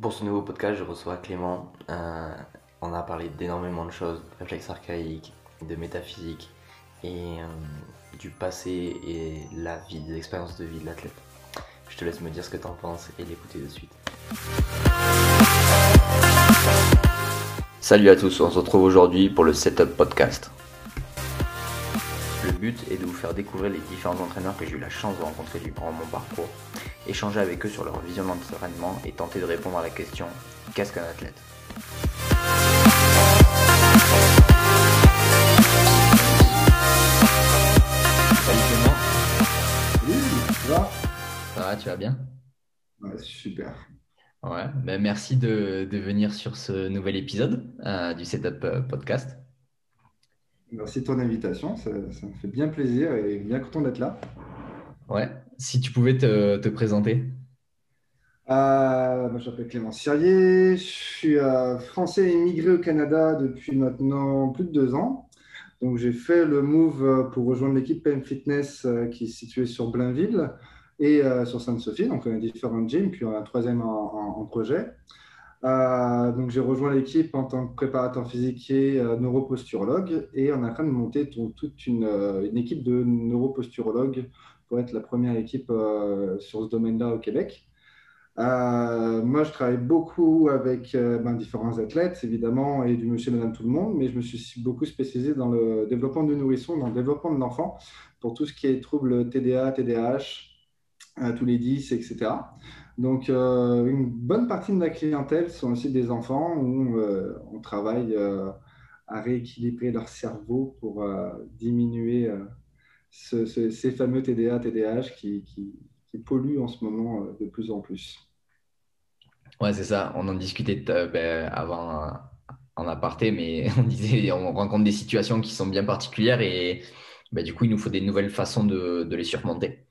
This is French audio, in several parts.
Pour ce nouveau podcast, je reçois Clément. Euh, on a parlé d'énormément de choses, de réflexes archaïques, de métaphysique et euh, du passé et la vie, des expériences de vie de l'athlète. Je te laisse me dire ce que tu en penses et l'écouter de suite. Salut à tous, on se retrouve aujourd'hui pour le Setup Podcast. Le but est de vous faire découvrir les différents entraîneurs que j'ai eu la chance de rencontrer durant mon parcours, échanger avec eux sur leur vision de l'entraînement et tenter de répondre à la question qu'est-ce qu'un athlète? Salut Clément. Oui, tu vas? Ça va, tu vas bien? Ouais, super. Ouais, ben merci de, de venir sur ce nouvel épisode euh, du Setup euh, Podcast. Merci de ton invitation, ça, ça me fait bien plaisir et bien content d'être là. Ouais, si tu pouvais te, te présenter. Euh, je m'appelle Clément Sirier, je suis euh, français immigré au Canada depuis maintenant plus de deux ans. Donc, j'ai fait le move euh, pour rejoindre l'équipe PM Fitness euh, qui est située sur Blainville et sur Sainte-Sophie. Donc, on a différents gyms, puis on a un troisième en, projet. Donc, j'ai rejoint l'équipe en tant que préparateur physique et neuroposturologue. Et on est en train de monter tout- toute une, une équipe de neuroposturologues pour être la première équipe euh, sur ce domaine-là au Québec. Euh, moi, je travaille beaucoup avec euh, ben, différents athlètes, évidemment, et du monsieur, madame, tout le monde, mais je me suis beaucoup spécialisé dans le développement du nourrisson, dans le développement de l'enfant, pour tout ce qui est troubles TDA, TDAH, tous les 10, etc. Donc, une bonne partie de ma clientèle sont aussi des enfants où on travaille à rééquilibrer leur cerveau pour diminuer ce- ce- ces fameux TDA, TDAH qui, qui, qui polluent en ce moment euh, de plus en plus. Ouais, c'est ça. On en discutait euh, ben, avant euh, en aparté, mais on disait on rencontre des situations qui sont bien particulières et ben, du coup, il nous faut des nouvelles façons de, de les surmonter.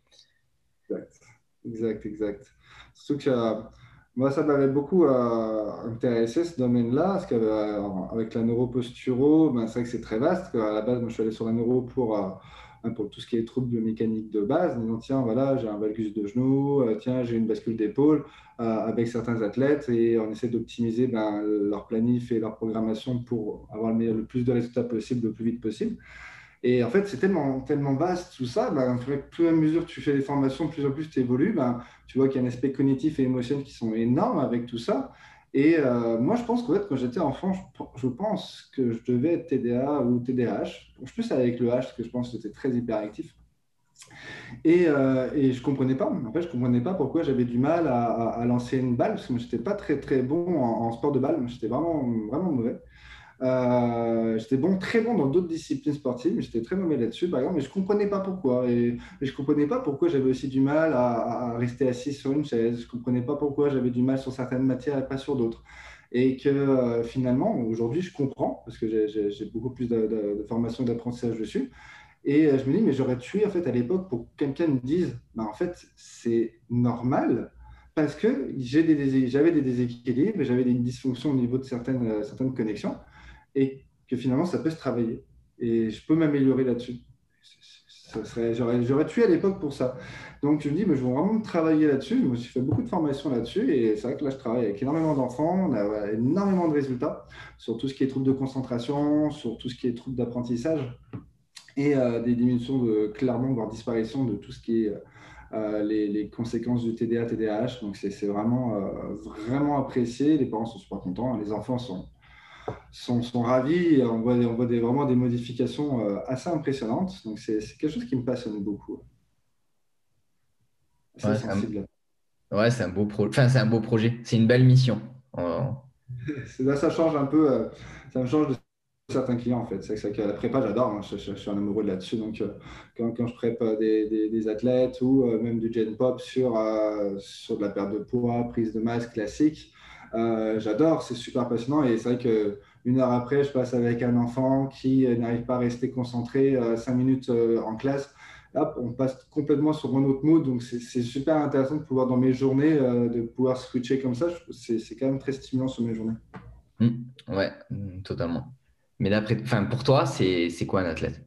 Exact, exact, exact. Surtout que euh, moi, ça m'avait beaucoup intéressé ce domaine-là, parce qu'avec la neuroposturo, ben, c'est vrai que c'est très vaste. À la base, moi, je suis allé sur la neuro pour, pour tout ce qui est troubles biomécaniques de base, en disant, tiens, voilà, j'ai un valgus de genou, euh, tiens, j'ai une bascule d'épaule, euh, avec certains athlètes, et on essaie d'optimiser ben, leur planif et leur programmation pour avoir le plus de résultats possible, le plus vite possible. Et en fait, c'est tellement, tellement vaste tout ça. Ben, plus à mesure que tu fais des formations, plus en plus tu évolues. Ben, tu vois qu'il y a un aspect cognitif et émotionnel qui sont énormes avec tout ça. Et euh, moi, je pense qu'en fait, quand j'étais enfant, je, pense que je devais être TDA ou TDAH. Je plus avec le H, parce que je pense que c'était très hyperactif. Et, euh, et je ne comprenais pas. En fait, je comprenais pas pourquoi j'avais du mal à lancer une balle, parce que je n'étais pas très, très bon en, en sport de balle. J'étais vraiment, vraiment mauvais. Euh, j'étais bon, très bon dans d'autres disciplines sportives, mais j'étais très mauvais là-dessus, par exemple, mais je ne comprenais pas pourquoi. Et, je ne comprenais pas pourquoi j'avais aussi du mal à, rester assis sur une chaise. Je ne comprenais pas pourquoi j'avais du mal sur certaines matières et pas sur d'autres. Et que euh, finalement, aujourd'hui, je comprends, parce que j'ai- beaucoup plus de, de, formation et d'apprentissage dessus. Et euh, je me dis, mais j'aurais tué en fait à l'époque pour que quelqu'un me dise, bah, en fait, c'est normal parce que j'ai des j'avais des déséquilibres, j'avais des dysfonctions au niveau de certaines, certaines connexions et que finalement, ça peut se travailler. Et je peux m'améliorer là-dessus. J'aurais tué à l'époque pour ça. Donc, je me dis, mais je veux vraiment travailler là-dessus. Je me suis fait beaucoup de formations là-dessus. Et c'est vrai que là, je travaille avec énormément d'enfants. On a énormément de résultats sur tout ce qui est troubles de concentration, sur tout ce qui est troubles d'apprentissage et euh, des diminutions de, clairement, voire disparition de tout ce qui est euh, les, conséquences du TDA, TDAH. Donc, c'est vraiment, euh, vraiment apprécié. Les parents sont super contents. Les enfants sont, sont, sont ravis. On voit, on voit des, vraiment des modifications euh, assez impressionnantes. Donc, c'est c'est quelque chose qui me passionne beaucoup. Assez Ouais, c'est un-. Ouais, c'est un beau pro... enfin, c'est un beau projet. C'est une belle mission. C'est- Là, ça change un peu. euh, ça me change de certains clients, en fait. C'est que la prépa, j'adore. hein, je, je- je suis un amoureux de là-dessus. Donc, euh, quand, quand je prépare des, des- des athlètes ou euh, même du gen pop sur, sur de la perte de poids, prise de masse classique, euh, j'adore. C'est super passionnant. Et c'est vrai que une heure après, je passe avec un enfant qui n'arrive pas à rester concentré euh, cinq minutes euh, en classe. Hop, on passe complètement sur un autre mode. Donc, c'est super intéressant de pouvoir, dans mes journées, de pouvoir switcher comme ça. C'est quand même très stimulant sur mes journées. hmm, ouais, hmm, totalement. Mais d'après, enfin, pour toi, c'est quoi un athlète?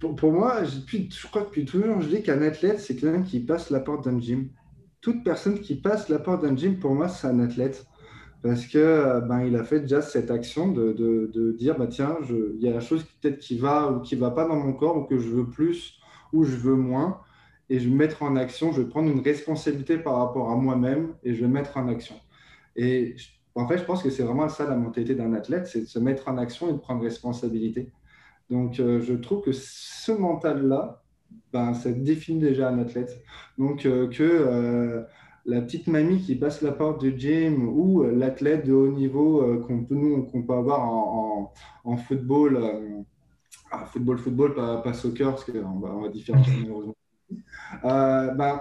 Pour, pour moi, depuis- je crois que depuis toujours, je dis qu'un athlète, c'est quelqu'un qui passe la porte d'un gym toute personne qui passe la porte d'un gym, pour moi, c'est un athlète. Parce que euh, ben, il a fait déjà cette action de, de, dire bah, tiens, il y a la chose peut-être qui va ou qui ne va pas dans mon corps, ou que je veux plus, ou je veux moins. Et je vais mettre en action, je vais prendre une responsabilité par rapport à moi-même et je vais mettre en action. Et en fait, je pense que c'est vraiment ça la mentalité d'un athlète, c'est de se mettre en action et de prendre responsabilité. Donc, euh, je trouve que ce mental-là, ben, ça définit déjà un athlète. Donc, euh, que euh, la petite mamie qui passe la porte du gym ou l'athlète de haut niveau qu'on peut, nous, peut avoir en, en, football, ah, football, football, pas, soccer, parce qu'on va, on va différencier malheureusement. Ben,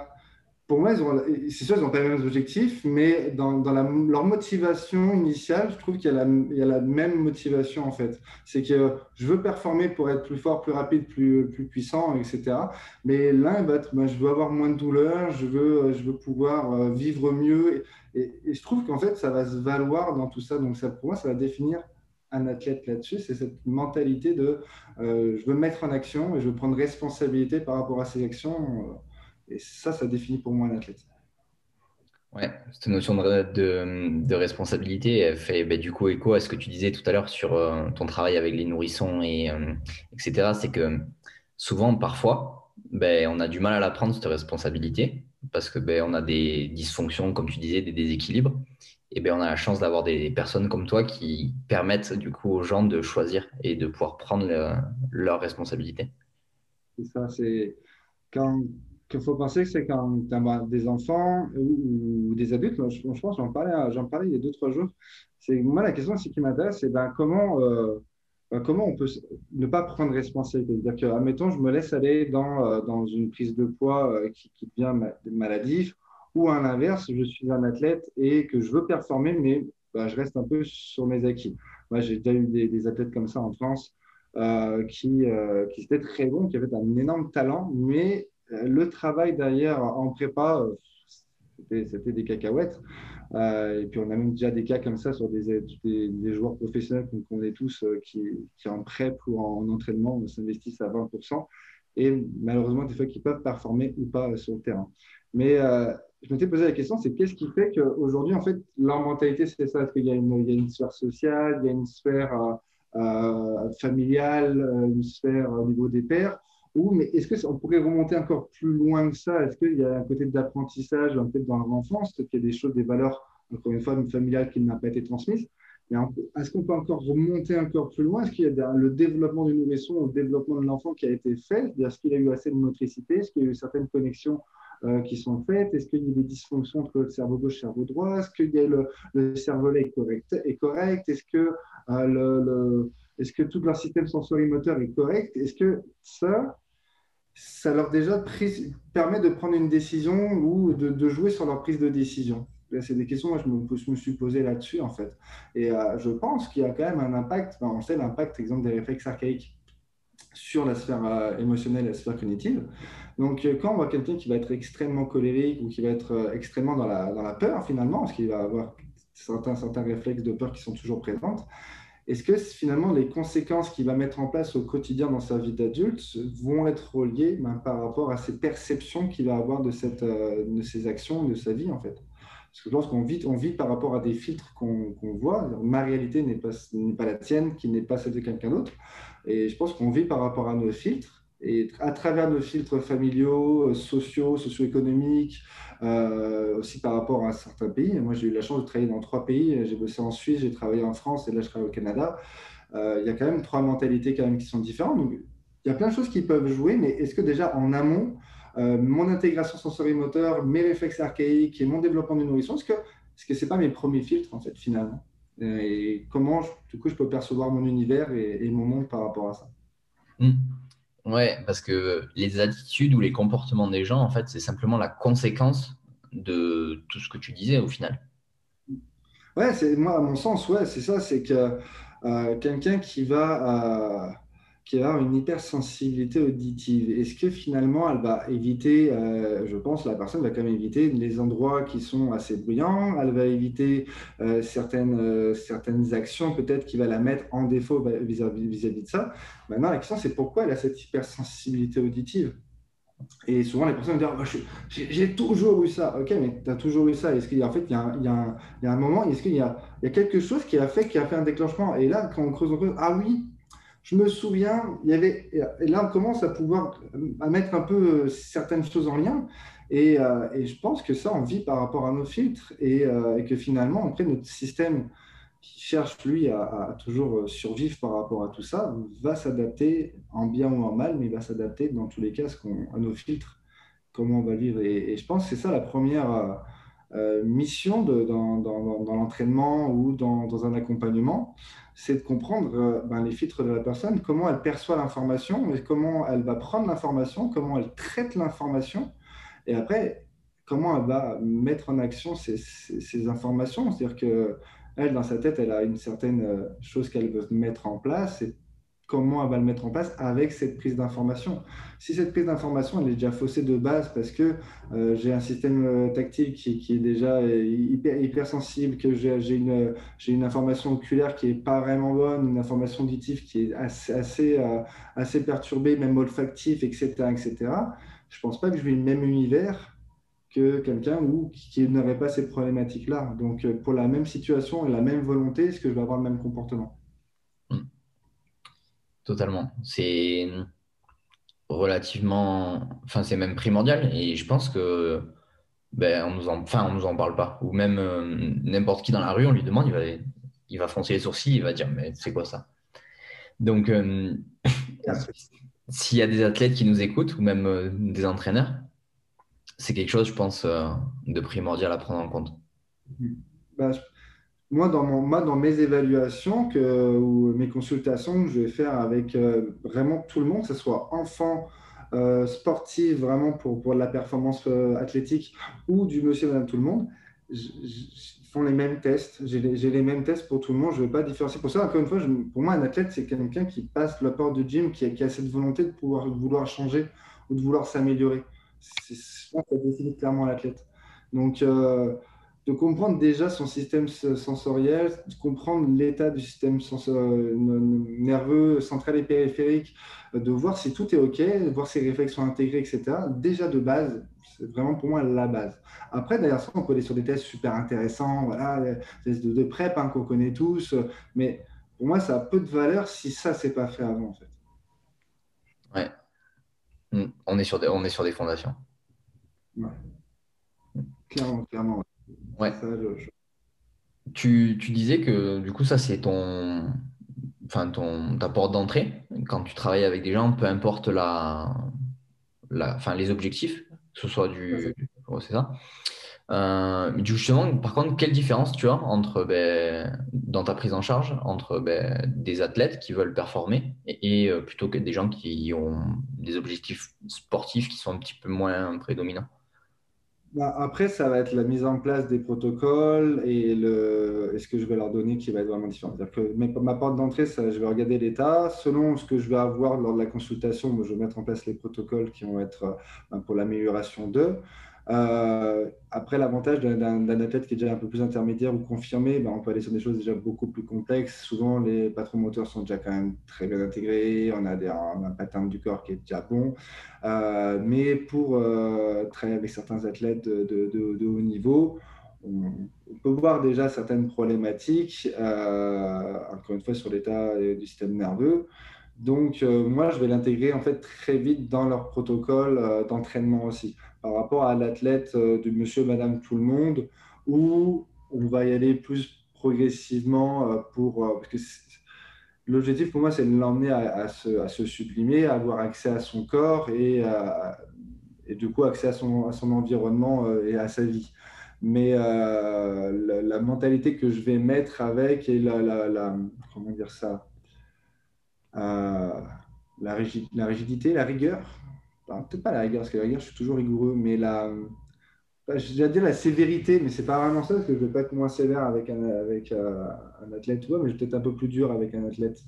pour moi, c'est sûr, ils n'ont pas les mêmes objectifs, mais dans, leur motivation initiale, je trouve qu'il y, a la même motivation en fait. C'est que je veux performer pour être plus fort, plus rapide, plus, puissant, etc. Mais l'un va être, ben, je veux avoir moins de douleur, je veux, pouvoir euh, vivre mieux. Et, je trouve qu'en fait, ça va se valoir dans tout ça. Donc ça, pour moi, ça va définir un athlète là-dessus. C'est cette mentalité de euh, je veux mettre en action et je veux prendre responsabilité par rapport à ces actions. Euh, et ça, ça définit pour moi un athlète. Ouais, cette notion de, de, responsabilité elle fait bah, du coup écho à ce que tu disais tout à l'heure sur euh, ton travail avec les nourrissons et euh, etc. C'est que souvent, parfois, ben, on a du mal à la prendre cette responsabilité parce que ben, on a des dysfonctions, comme tu disais, des déséquilibres. Et ben, on a la chance d'avoir des personnes comme toi qui permettent du coup aux gens de choisir et de pouvoir prendre leur responsabilité. C'est ça, c'est quand qu'il faut penser c'est quand tu as des enfants ou, des adultes, je, je pense, j'en parlais, j'en parlais il y a deux, trois jours, c'est moi la question qui m'intéresse, c'est ben, comment, euh, ben, comment on peut ne pas prendre responsabilité? C'est-à-dire que, admettons, je me laisse aller dans, euh, dans une prise de poids euh, qui, devient maladif, ou à l'inverse, je suis un athlète et que je veux performer, mais ben, je reste un peu sur mes acquis. Moi, j'ai déjà eu des, athlètes comme ça en France qui, qui étaient très bons, qui avaient un énorme talent, mais euh, le travail derrière en prépa, euh, c'était des cacahuètes. Euh, et puis on a même déjà des cas comme ça sur des, des, joueurs professionnels qu'on connaît tous qui, qui, en prep ou en, entraînement s'investissent à 20%. Et malheureusement, des fois, qui peuvent performer ou pas sur le terrain. Mais je m'étais posé la question, c'est qu'est-ce qui fait qu'aujourd'hui, en fait, leur mentalité, c'est ça? Est-ce qu'il y, a une sphère sociale, il y a une sphère familiale, une sphère au niveau des pères ou, mais est-ce qu'on pourrait remonter encore plus loin que ça? Est-ce qu'il y a un côté d'apprentissage, peut-être dans leur enfance, peut-être qu'il y a des choses, des valeurs, encore une fois, familiales qui n'ont pas été transmises. Mais est-ce qu'on peut encore remonter encore plus loin? Est-ce qu'il y a le développement du nourrisson, le développement de l'enfant qui a été fait? Est-ce qu'il a eu assez de motricité? Est-ce qu'il y a eu certaines connexions euh, qui sont faites? Est-ce qu'il y a des dysfonctions entre le cerveau gauche et le cerveau droit? Est-ce que le, le cerveau est correct, est correct? Est-ce que, euh, le, est -ce que tout leur système sensorimoteur est correct? Est-ce que ça, ça leur déjà permet de prendre une décision ou de, jouer sur leur prise de décision C'est des questions que je me, suis posé là-dessus, en fait. Et euh, je pense qu'il y a quand même un impact, on sait l'impact, exemple, des réflexes archaïques sur la sphère euh, émotionnelle et la sphère cognitive. Donc, euh, quand on voit quelqu'un qui va être extrêmement colérique ou qui va être extrêmement dans la, peur, finalement, parce qu'il va avoir certains, certains réflexes de peur qui sont toujours présents, est-ce que finalement les conséquences qu'il va mettre en place au quotidien dans sa vie d'adulte vont être reliées ben, par rapport à ces perceptions qu'il va avoir de, cette, euh, de ses actions, de sa vie en fait? Parce que lorsqu'on vit, on vit par rapport à des filtres qu'on voit. Ma réalité n'est pas, pas la tienne, qui n'est pas celle de quelqu'un d'autre. Et je pense qu'on vit par rapport à nos filtres. Et à travers nos filtres familiaux, euh, sociaux, socio-économiques, euh, aussi par rapport à certains pays. Moi, j'ai eu la chance de travailler dans trois pays. J'ai bossé en Suisse, j'ai travaillé en France et là, je travaille au Canada. Euh, il y a quand même trois mentalités qui sont différentes. Il y a plein de choses qui peuvent jouer, mais est-ce que déjà en amont, mon intégration sensorimoteur, mes réflexes archaïques et mon développement du nourrisson, est-ce que ce n'est -ce pas mes premiers filtres en fait finalement? Et comment du coup je peux percevoir mon univers et, mon monde par rapport à ça? Mmh. Ouais, parce que les attitudes ou les comportements des gens, en fait, c'est simplement la conséquence de tout ce que tu disais au final. Ouais, c'est moi à mon sens, ouais, c'est ça, c'est que euh, quelqu'un qui va euh, qui va avoir une hypersensibilité auditive. Est-ce que finalement, elle va éviter, euh, je pense, la personne va quand même éviter les endroits qui sont assez bruyants, elle va éviter euh, certaines, euh, certaines actions peut-être qui va la mettre en défaut vis-à-vis de ça. Maintenant, la question, c'est pourquoi elle a cette hypersensibilité auditive? Et souvent, les personnes disent bah, J'ai toujours eu ça. Ok, mais tu as toujours eu ça. Est-ce qu'il y a, en fait, y un, moment, est-ce qu'il y a quelque chose qui a, fait, qui a fait un déclenchement? Et là, quand on creuse, on creuse, ah oui, je me souviens, il y avait. Et là, on commence à pouvoir à mettre un peu euh, certaines choses en lien. Et, euh, et je pense que ça, on vit par rapport à nos filtres et, euh, et que finalement, après, notre système qui cherche, lui, à, toujours survivre par rapport à tout ça, va s'adapter en bien ou en mal, mais va s'adapter dans tous les cas à nos filtres, comment on va vivre. Et, je pense que c'est ça la première euh, mission dans, dans, l'entraînement ou dans, dans, un accompagnement, c'est de comprendre euh, ben, les filtres de la personne, comment elle perçoit l'information, mais comment elle va prendre l'information, comment elle traite l'information, et après, comment elle va mettre en action ces, ces, ces informations. C'est-à-dire que elle, dans sa tête, elle a une certaine euh, chose qu'elle veut mettre en place et comment elle va le mettre en place avec cette prise d'information. Si cette prise d'information, elle est déjà faussée de base parce que euh, j'ai un système euh, tactile qui, est déjà hyper, hyper sensible, que j'ai une, une, information oculaire qui n'est pas vraiment bonne, une information auditive qui est assez, assez, assez perturbée, même olfactif, etc., etc., je ne pense pas que je vis le même univers que quelqu'un qui n'aurait pas ces problématiques-là. Donc, euh, pour la même situation et la même volonté, est-ce que je vais avoir le même comportement? Totalement. C'est relativement, enfin, c'est même primordial. Et je pense que, ben, on nous en, enfin, on nous en parle pas. Ou même euh, n'importe qui dans la rue, on lui demande, il va, il va froncer les sourcils, il va dire, mais c'est quoi ça? Donc, euh, s'il y a des athlètes qui nous écoutent ou même des entraîneurs, c'est quelque chose, je pense, euh, de primordial à prendre en compte. Bah, moi, dans mon, moi, dans mes évaluations ou mes consultations que je vais faire avec euh, vraiment tout le monde, que ce soit enfant, euh, sportif, vraiment pour, pour la performance athlétique, ou du monsieur, madame, tout le monde, font les mêmes tests. J'ai les, mêmes tests pour tout le monde. Je ne vais pas différencier. Pour ça, encore une fois, pour moi, un athlète, c'est quelqu'un qui passe la porte du gym, qui a, qui a cette volonté de pouvoir de vouloir changer ou de vouloir s'améliorer ça définit clairement l'athlète. Donc, euh, de comprendre déjà son système sensoriel, de comprendre l'état du système nerveux central et périphérique, de voir si tout est OK, de voir si les réflexes sont intégrés, etc. Déjà de base, c'est vraiment pour moi la base. Après, d'ailleurs, ça, on peut aller sur des tests super intéressants, voilà, les tests de, de PrEP hein, qu'on connaît tous, mais pour moi, ça a peu de valeur si ça, c'est pas fait avant, en fait. Ouais. Mm. On est sur des, on est sur des fondations. Clairement, clairement. Ouais. tu, disais que du coup, ça, c'est ton, enfin, ton, ta porte d'entrée quand tu travailles avec des gens, peu importe la, la, enfin, les objectifs, que ce soit du. c'est ça. Euh, justement, par contre, quelle différence tu as entre, ben, dans ta prise en charge entre ben, des athlètes qui veulent performer et, euh, plutôt que des gens qui ont des objectifs sportifs qui sont un petit peu moins prédominants? Bah, Après, ça va être la mise en place des protocoles et, le, ce que je vais leur donner qui va être vraiment différent. C'est-à-dire que ma porte d'entrée, je vais regarder l'état. Selon ce que je vais avoir lors de la consultation, je vais mettre en place les protocoles qui vont être ben, pour l'amélioration d'eux. Euh, après, l'avantage d'un athlète qui est déjà un peu plus intermédiaire ou confirmé, ben, on peut aller sur des choses déjà beaucoup plus complexes. Souvent, les patrons moteurs sont déjà quand même très bien intégrés. On a des, un, pattern du corps qui est déjà bon. Euh, mais pour euh, travailler avec certains athlètes de, haut niveau, on, peut voir déjà certaines problématiques, encore une fois, sur l'état du système nerveux. Donc, moi, je vais l'intégrer en fait très vite dans leur protocole d'entraînement aussi par rapport à l'athlète euh, de monsieur, madame, tout le monde, où on va y aller plus progressivement euh, pour. Euh, parce que l'objectif pour moi, c'est de l'emmener à, se, sublimer, à avoir accès à son corps et, et du coup accès à son, à son environnement et à sa vie. Mais la, mentalité que je vais mettre avec et la, comment dire ça, la rigidité, la rigueur, peut-être pas la rigueur, parce que la rigueur, je suis toujours rigoureux, mais la, je vais dire la sévérité, mais c'est pas vraiment ça, parce que je vais pas être moins sévère avec un, avec, euh, un athlète, mais je vais peut-être un peu plus dur avec un athlète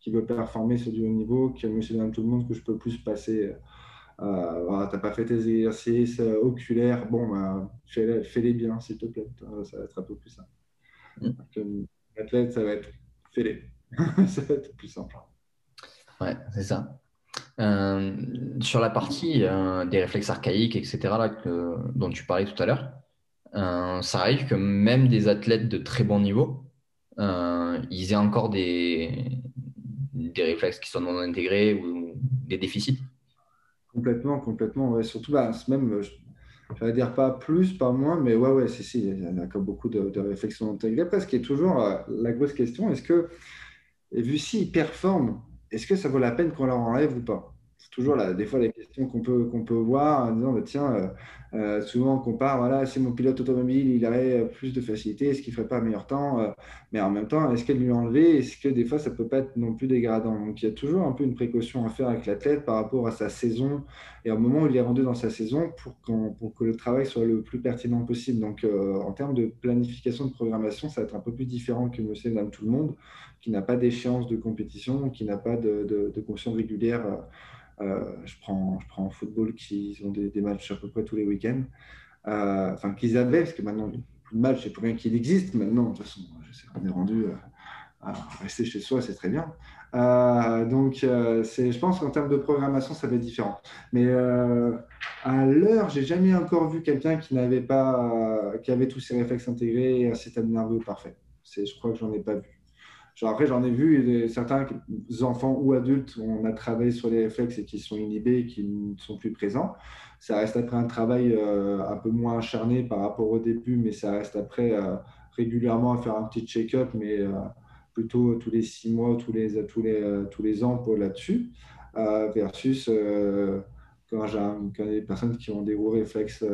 qui veut performer sur du haut niveau, qui monsieur dans tout le monde, que je peux plus passer. Euh, voilà, t'as pas fait tes exercices euh, oculaires, bon, bah, fais-les bien, s'il te plaît. Ça va être un peu plus simple. Mm. L'athlète, ça va être fais-les. ça va être plus simple. Ouais, c'est ça. Euh, sur la partie euh, des réflexes archaïques, etc., là, dont tu parlais tout à l'heure, euh, ça arrive que même des athlètes de très bon niveau, ils aient encore des, des réflexes qui sont non intégrés ou des déficits. Complètement, complètement. Surtout, bah, même, je vais dire pas plus, pas moins, mais ouais, ouais, si, si, il y a quand beaucoup de, de réflexes non intégrés. Après, ce qui est toujours la grosse question, est-ce que, vu s'ils performent est-ce que ça vaut la peine qu'on leur enlève ou pas? Toujours là, des fois les questions qu'on peut, qu'on peut voir en disant, bah, tiens, euh, euh, souvent on compare, voilà, si mon pilote automobile, il aurait plus de facilité, est-ce qu'il ne ferait pas un meilleur temps euh, Mais en même temps, est-ce qu'elle lui enlever Est-ce que des fois, ça ne peut pas être non plus dégradant? Donc il y a toujours un peu une précaution à faire avec l'athlète par rapport à sa saison et au moment où il est rendu dans sa saison pour, pour que le travail soit le plus pertinent possible. Donc en termes de planification de programmation, ça va être un peu plus différent que Monsieur Madame Tout le Monde qui n'a pas d'échéance de compétition, qui n'a pas de, de, de régulière. Euh, je, prends, je prends en football qui ont des, matchs à peu près tous les week-ends. Euh, enfin, qu'ils avaient, parce que maintenant, plus de matchs, c'est pour rien qu'il existe maintenant. De toute façon, on est rendu euh, à rester chez soi, c'est très bien. donc, c'est, je pense qu'en termes de programmation, ça va être différent. Mais à l'heure, j'ai jamais encore vu quelqu'un qui n'avait pas, qui avait tous ses réflexes intégrés et un système nerveux parfait. Je crois que j'en ai pas vu après, j'en ai vu certains enfants ou adultes on a travaillé sur les réflexes et qui sont inhibés, qui ne sont plus présents. Ça reste après un travail euh, un peu moins acharné par rapport au début, mais ça reste après euh, régulièrement à faire un petit check-up, mais euh, plutôt tous les six mois, tous les, tous les, tous les ans pour là-dessus, versus quand j'ai des personnes qui ont des gros réflexes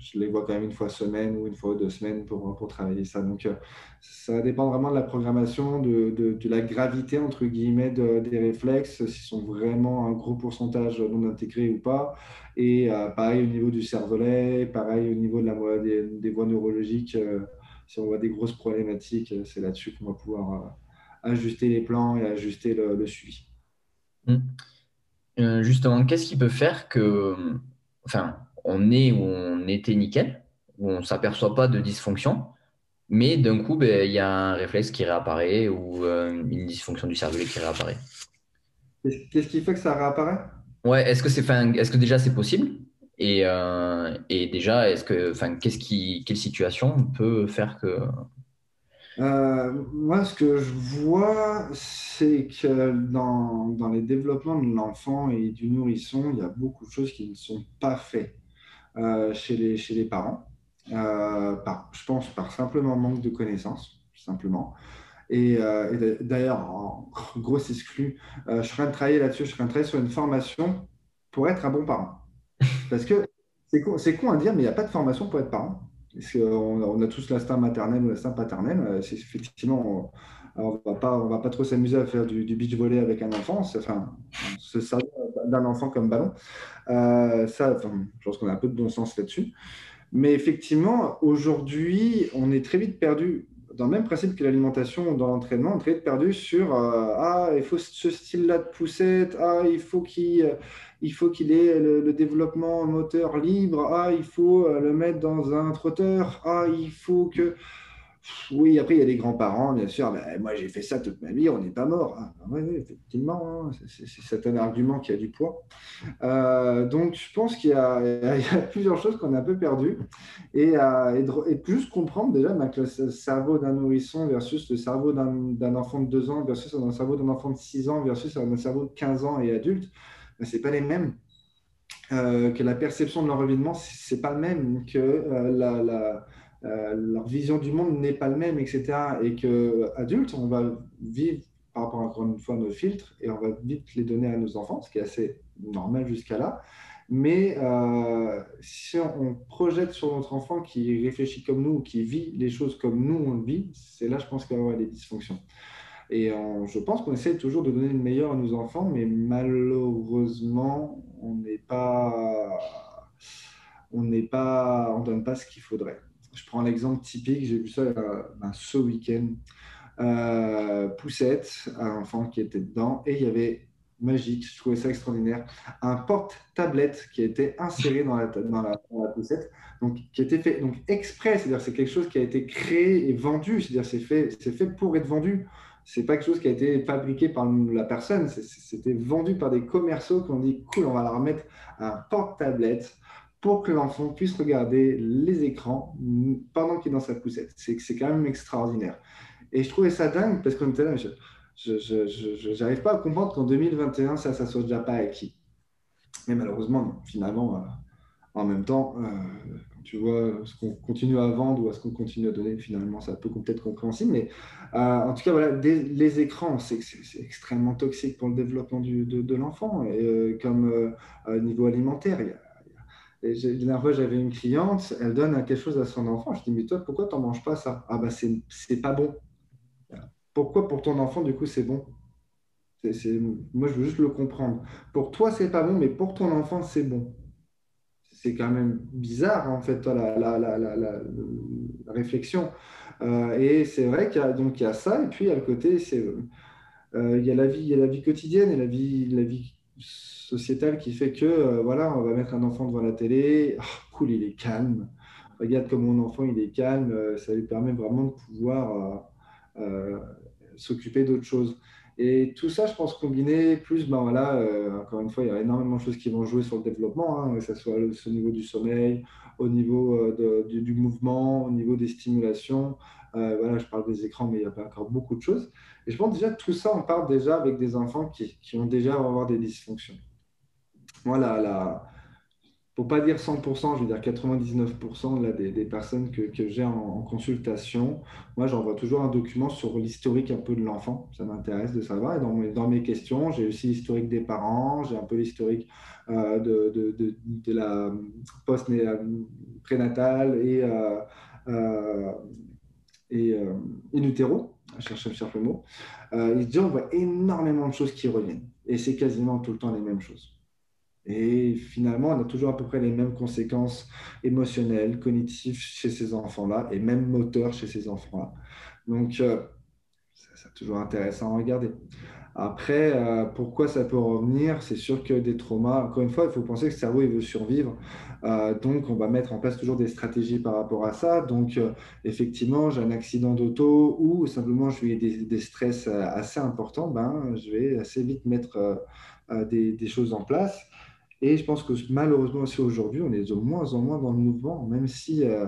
je les vois quand même une fois semaine ou une fois deux semaines pour, pour travailler ça. Donc, euh, ça dépend vraiment de la programmation, de, de, la gravité, entre guillemets, des réflexes, s'ils sont vraiment un gros pourcentage non intégré ou pas. Et euh, pareil au niveau du cervelet, pareil au niveau de la, des, voies neurologiques. Euh, si on voit des grosses problématiques, c'est là-dessus qu'on va pouvoir ajuster les plans et ajuster le, suivi. Mmh. justement, qu'est-ce qui peut faire que, enfin, on est où on était nickel, où on ne s'aperçoit pas de dysfonction, mais d'un coup, ben, il y a un réflexe qui réapparaît ou euh, une dysfonction du cerveau qui réapparaît. Qu'est-ce qui fait que ça réapparaît? Ouais, est-ce que, c'est, est-ce que déjà c'est possible? Et, euh, et, déjà, est-ce que, qu'est-ce qui, quelle situation peut faire que. Euh, moi, ce que je vois, c'est que dans, dans les développements de l'enfant et du nourrisson, il y a beaucoup de choses qui ne sont pas faites. Euh, chez, les, chez les parents, euh, par, je pense par simplement manque de connaissances, simplement. Et, euh, d'ailleurs, en grosse exclu, je suis en train de travailler là-dessus, je suis en train de travailler sur une formation pour être un bon parent. Parce que c'est con, con, à dire, mais il n'y a pas de formation pour être parent. Parce qu'on on a tous l'instinct maternel ou l'instinct paternel. C'est on va, pas, on va pas trop s'amuser à faire du, beach volley avec un enfant. Enfin, se servir d'un enfant comme ballon. Euh, ça, je pense qu'on a un peu de bon sens là-dessus. Mais effectivement, aujourd'hui, on est très vite perdu dans le même principe que l'alimentation dans l'entraînement, on est très vite perdu sur euh, ah il faut ce style-là de poussette, ah il faut qu'il euh, il faut qu'il ait le, développement moteur libre, ah il faut le mettre dans un trotteur, ah il faut que oui, après, il y a les grands-parents, bien sûr. Ben, moi, j'ai fait ça toute ma vie, on n'est pas mort. Hein. oui, effectivement, hein. c'est un argument qui a du poids. Euh, donc, je pense qu'il y, a plusieurs choses qu'on a un peu perdues. Et, euh, juste comprendre déjà que le cerveau d'un nourrisson versus le cerveau d'un enfant de 2 ans versus un cerveau d'un enfant de 6 ans versus un cerveau de 15 ans et adulte, ben, ce n'est pas les mêmes. Euh, que la perception de l'environnement, ce n'est pas le même, que la euh, leur vision du monde n'est pas le même, etc. Et qu'adultes, on va vivre par rapport encore une fois nos filtres et on va vite les donner à nos enfants, ce qui est assez normal jusqu'à là. Mais euh, si on, projette sur notre enfant qui réfléchit comme nous, qui vit les choses comme nous on le vit, c'est là, je pense qu'il va y avoir des dysfonctions. Et je pense qu'on essaie toujours de donner le meilleur à nos enfants, mais malheureusement, on n'est pas, on n'est pas, on donne pas ce qu'il faudrait je prends l'exemple typique, j'ai vu ça euh, ben, ce week-end. Euh, poussette, un enfant qui était dedans, et il y avait magique, je trouvais ça extraordinaire, un porte-tablette qui a été inséré dans la, la, poussette, donc qui a été fait donc exprès, c'est-à-dire c'est quelque chose qui a été créé et vendu, c'est-à-dire c'est fait, c'est fait pour être vendu. c'est pas quelque chose qui a été fabriqué par la personne, c'était vendu par des commerciaux qui ont dit cool, on va leur mettre un porte-tablette pour que l'enfant puisse regarder les écrans pendant qu'il est dans sa poussette. C'est quand même extraordinaire. Et je trouvais ça dingue parce qu'on était là, je n'arrive pas à comprendre qu'en 2021, ça, ça soit déjà pas acquis. Mais malheureusement, finalement, euh, en même temps, euh, tu vois ce qu'on continue à vendre ou à ce qu'on continue à donner, finalement, ça peut peut-être compréhensible. Mais euh, en tout cas, voilà, les écrans, c'est extrêmement toxique pour le développement du, de, l'enfant. Et comme niveau alimentaire, il y a et la j'avais une cliente, elle donne quelque chose à son enfant. Je dis, mais toi, pourquoi tu n'en manges pas ça? Ah, bah, c'est pas bon. Pourquoi pour ton enfant, du coup, c'est bon? Moi, je veux juste le comprendre. Pour toi, c'est pas bon, mais pour ton enfant, c'est bon. C'est quand même bizarre, en fait, la, la, réflexion. Euh, et c'est vrai qu'il y, y a ça, et puis il y a le côté, euh, il, y a la vie, il y a la vie quotidienne et la vie, la vie sociétale qui fait que, euh, voilà, on va mettre un enfant devant la télé, oh, cool, il est calme. Regarde comme mon enfant, il est calme, ça lui permet vraiment de pouvoir s'occuper d'autres choses. Et tout ça, je pense, combiné, plus, ben voilà, euh, encore une fois, il y a énormément de choses qui vont jouer sur le développement, hein, que ce soit au niveau du sommeil, au niveau euh, du, mouvement, au niveau des stimulations. Euh, voilà, je parle des écrans, mais il y a pas encore beaucoup de choses. Et je pense déjà, tout ça, on part déjà avec des enfants qui, qui ont déjà avoir des dysfonctions. Voilà, la, pour pas dire 100%, je veux dire 99% là, des, des, personnes que, que j'ai en, consultation, moi j'envoie toujours un document sur l'historique un peu de l'enfant. Ça m'intéresse de savoir. Et dans mes, dans mes questions, j'ai aussi l'historique des parents, j'ai un peu l'historique euh, de, de, de, la et, euh, euh, et euh, in utero. Je cherche, cherche le mot. Euh, et on voit énormément de choses qui reviennent. Et c'est quasiment tout le temps les mêmes choses. Et finalement, on a toujours à peu près les mêmes conséquences émotionnelles, cognitives chez ces enfants-là, et même moteurs chez ces enfants-là. Donc, euh, c'est toujours intéressant à regarder. Après, euh, pourquoi ça peut revenir? C'est sûr que des traumas, encore une fois, il faut penser que le cerveau, il veut survivre. Euh, donc, on va mettre en place toujours des stratégies par rapport à ça. Donc, effectivement, j'ai un accident d'auto ou simplement je vis des, des stress assez importants, ben, je vais assez vite mettre des, choses en place. Et je pense que malheureusement aussi aujourd'hui, on est de moins en moins dans le mouvement, même si euh,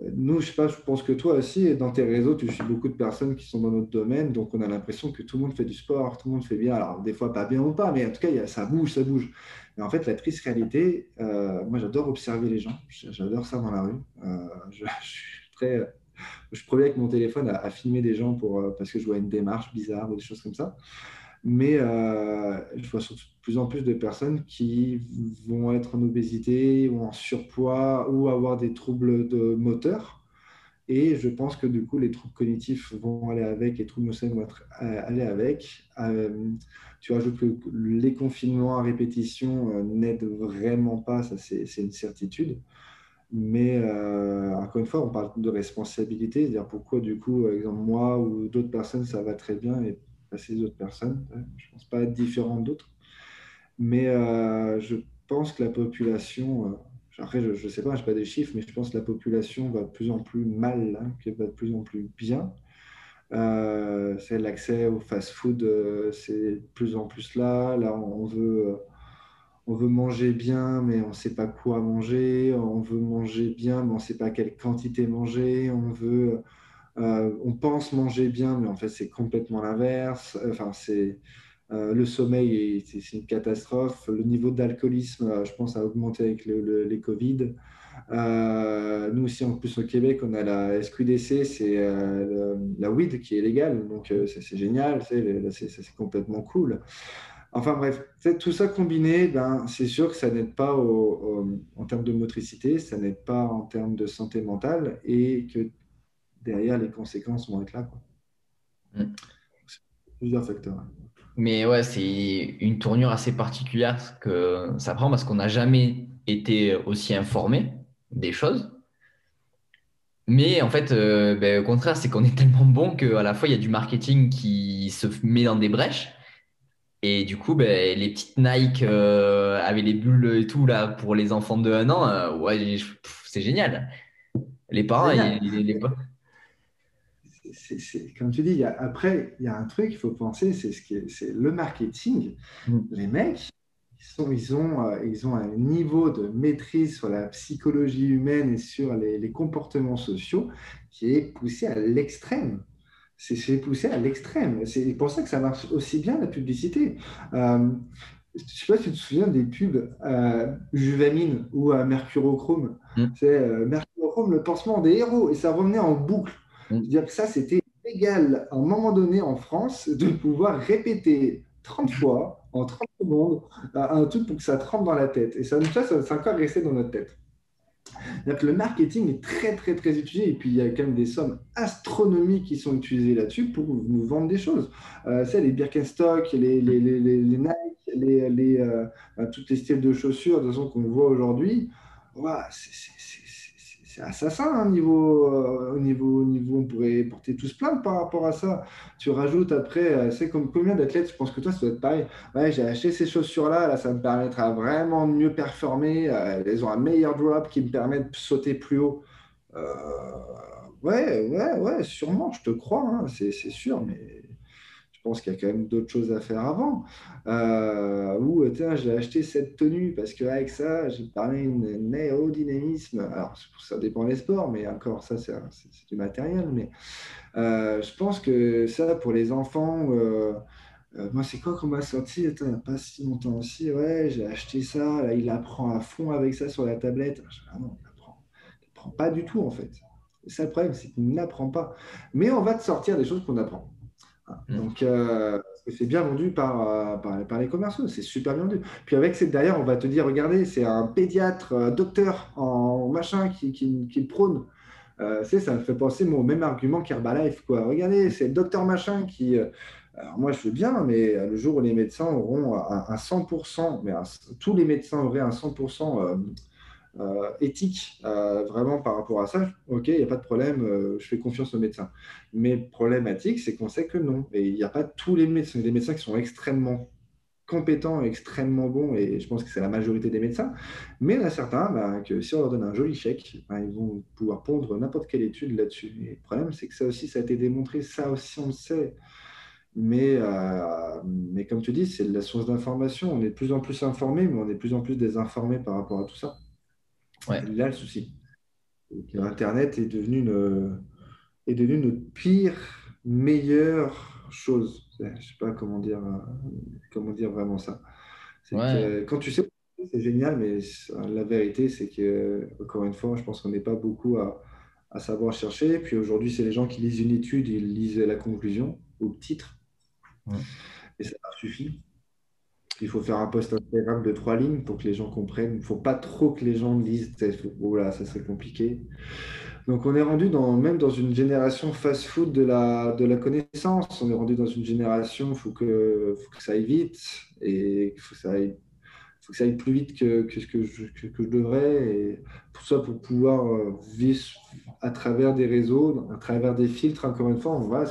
nous, je sais pas, je pense que toi aussi, dans tes réseaux, tu suis beaucoup de personnes qui sont dans notre domaine, donc on a l'impression que tout le monde fait du sport, tout le monde fait bien. Alors des fois pas bien ou pas, mais en tout cas, ça bouge, ça bouge. Et en fait, la triste réalité, euh, moi j'adore observer les gens, j'adore ça dans la rue. Euh, je, suis très, je prenais avec mon téléphone à, filmer des gens pour, parce que je vois une démarche bizarre ou des choses comme ça. Mais euh, je vois surtout de plus en plus de personnes qui vont être en obésité ou en surpoids ou avoir des troubles de moteur. Et je pense que du coup, les troubles cognitifs vont aller avec les troubles motoriques vont être, euh, aller avec. Euh, tu rajoutes que les confinements à répétition n'aident vraiment pas, ça c'est une certitude. Mais encore une fois, on parle de responsabilité, c'est-à-dire pourquoi du coup, exemple, moi ou d'autres personnes, ça va très bien et ces autres personnes. Je ne pense pas être différent d'autres. Mais euh, je pense que la population, euh, après je ne sais pas, je n'ai pas des chiffres, mais je pense que la population va de plus en plus mal, hein, va de plus en plus bien. Euh, c'est l'accès au fast-food, c'est de plus en plus là. Là, on veut, on veut manger bien, mais on ne sait pas quoi manger. On veut manger bien, mais on ne sait pas quelle quantité manger. On veut euh, on pense manger bien, mais en fait, c'est complètement l'inverse. Enfin, c'est euh, le sommeil, c'est une catastrophe. Le niveau d'alcoolisme, euh, je pense, a augmenté avec les Covid. nous aussi, en plus au Québec, on a la SQDC, c'est la weed qui est légale, donc c'est génial, c'est complètement cool. Enfin bref, tout ça combiné, ben, c'est sûr que ça n'aide pas en termes de motricité, ça n'aide pas en termes de santé mentale et que derrière, les conséquences vont être là. Quoi. Mm. Plusieurs facteurs. Mais ouais, c'est une tournure assez particulière que ça prend parce qu'on n'a jamais été aussi informé des choses. Mais en fait, euh, ben, au contraire, c'est qu'on est tellement bon qu'à la fois, il y a du marketing qui se met dans des brèches. Et du coup, ben, les petites Nike euh, avec les bulles et tout là pour les enfants de 1 an, euh, ouais, c'est génial. Les parents, ils, les, c'est, comme tu dis, y a, après, il y a un truc, il faut penser, c'est, ce qui c'est le marketing. Mm. Les mecs, ils, sont, ils, ont, euh, ils ont un niveau de maîtrise sur la psychologie humaine et sur les, les comportements sociaux qui est poussé à l'extrême. C'est, poussé à l'extrême. C'est pour ça que ça marche aussi bien la publicité. Euh, je ne sais pas si tu te souviens des pubs à Juvamine ou à Mercurochrome. Mm. C'est euh, Mercurochrome, le pansement des héros, et ça revenait en boucle. Mm. dire que ça, c'était légal à un moment donné en France de pouvoir répéter 30 fois en 30 secondes un truc pour que ça te rentre dans la tête. Et ça, ça, ça encore resté dans notre tête. Que le marketing est très, très, très utilisé. Et puis, il y a quand même des sommes astronomiques qui sont utilisées là-dessus pour nous vendre des choses. Euh, c'est les Birkenstock, les, les, les, les, Nike, les, les, euh, toutes les styles de chaussures de qu'on voit aujourd'hui. c'est c'est assassin hein, niveau, euh, au niveau, niveau, on pourrait porter tous plainte par rapport à ça. Tu rajoutes après, euh, c'est comme combien d'athlètes, je pense que toi, ça doit être pareil. Ouais, j'ai acheté ces chaussures-là, là, ça me permettra vraiment de mieux performer. Euh, elles ont un meilleur drop qui me permet de sauter plus haut. ouais, ouais, ouais, sûrement, je te crois, hein, c'est sûr, mais pense qu'il y a quand même d'autres choses à faire avant. Euh, ou, tiens, j'ai acheté cette tenue parce qu'avec ça, j'ai parlé d'un aérodynamisme. Alors, ça dépend des sports, mais encore, ça, c'est du matériel. Mais euh, je pense que ça, pour les enfants, euh, moi, c'est quoi qu'on m'a sorti il n'y a pas si longtemps aussi? Ouais, j'ai acheté ça. Là, il apprend à fond avec ça sur la tablette. Ah non, il n'apprend pas du tout, en fait. C'est ça le problème, c'est qu'il n'apprend pas. Mais on va te sortir des choses qu'on apprend. Mm. Donc, euh, c'est bien vendu par, euh, par, les commerçaux, c'est super bien vendu. Puis avec cette derrière, on va te dire, regardez, c'est un pédiatre, euh, docteur en machin qui, qui, qui prône. Euh, ça me fait penser au même argument qu'Herbalife. Quoi. Regardez, c'est le docteur machin qui... alors moi, je veux bien, mais le jour où les médecins auront un, un 100%, mais tous les médecins auraient un 100% euh, éthique euh, vraiment par rapport à ça, ok, il n'y a pas de problème, euh, je fais confiance aux médecins. Mais problématique, c'est qu'on sait que non. Et il n'y a pas tous les médecins, des médecins qui sont extrêmement compétents, extrêmement bons, et je pense que c'est la majorité des médecins, mais il y en a certains bah, que si on leur donne un joli chèque, bah, ils vont pouvoir pondre n'importe quelle étude là-dessus. Et le problème, c'est que ça aussi, ça a été démontré, ça aussi, on le sait. Mais, mais comme tu dis, c'est la source d'information. On est de plus en plus informé, mais on est de plus en plus désinformé par rapport à tout ça. Ouais. Là, le souci. Internet est devenu, une, est devenu notre pire, meilleure chose. Je ne sais pas comment dire, comment dire vraiment ça. quand tu sais, c'est génial, mais la vérité, c'est que, encore une fois, je pense qu'on n'est pas beaucoup à, à, savoir chercher. Puis aujourd'hui, c'est les gens qui lisent une étude, ils lisent la conclusion le titre. Et ça suffit. Il faut faire un post Instagram de trois lignes pour que les gens comprennent. Il faut pas trop que les gens lisent. Voilà, ça serait compliqué. Donc on est rendu dans, même dans une génération fast-food de la, de la connaissance. On est rendu dans une génération, il faut que, que ça aille vite et il faut que ça aille, que plus vite que, que ce que je, que, devrais. Et pour ça, pour pouvoir euh, vivre à travers des réseaux, à travers des filtres, encore une fois, on va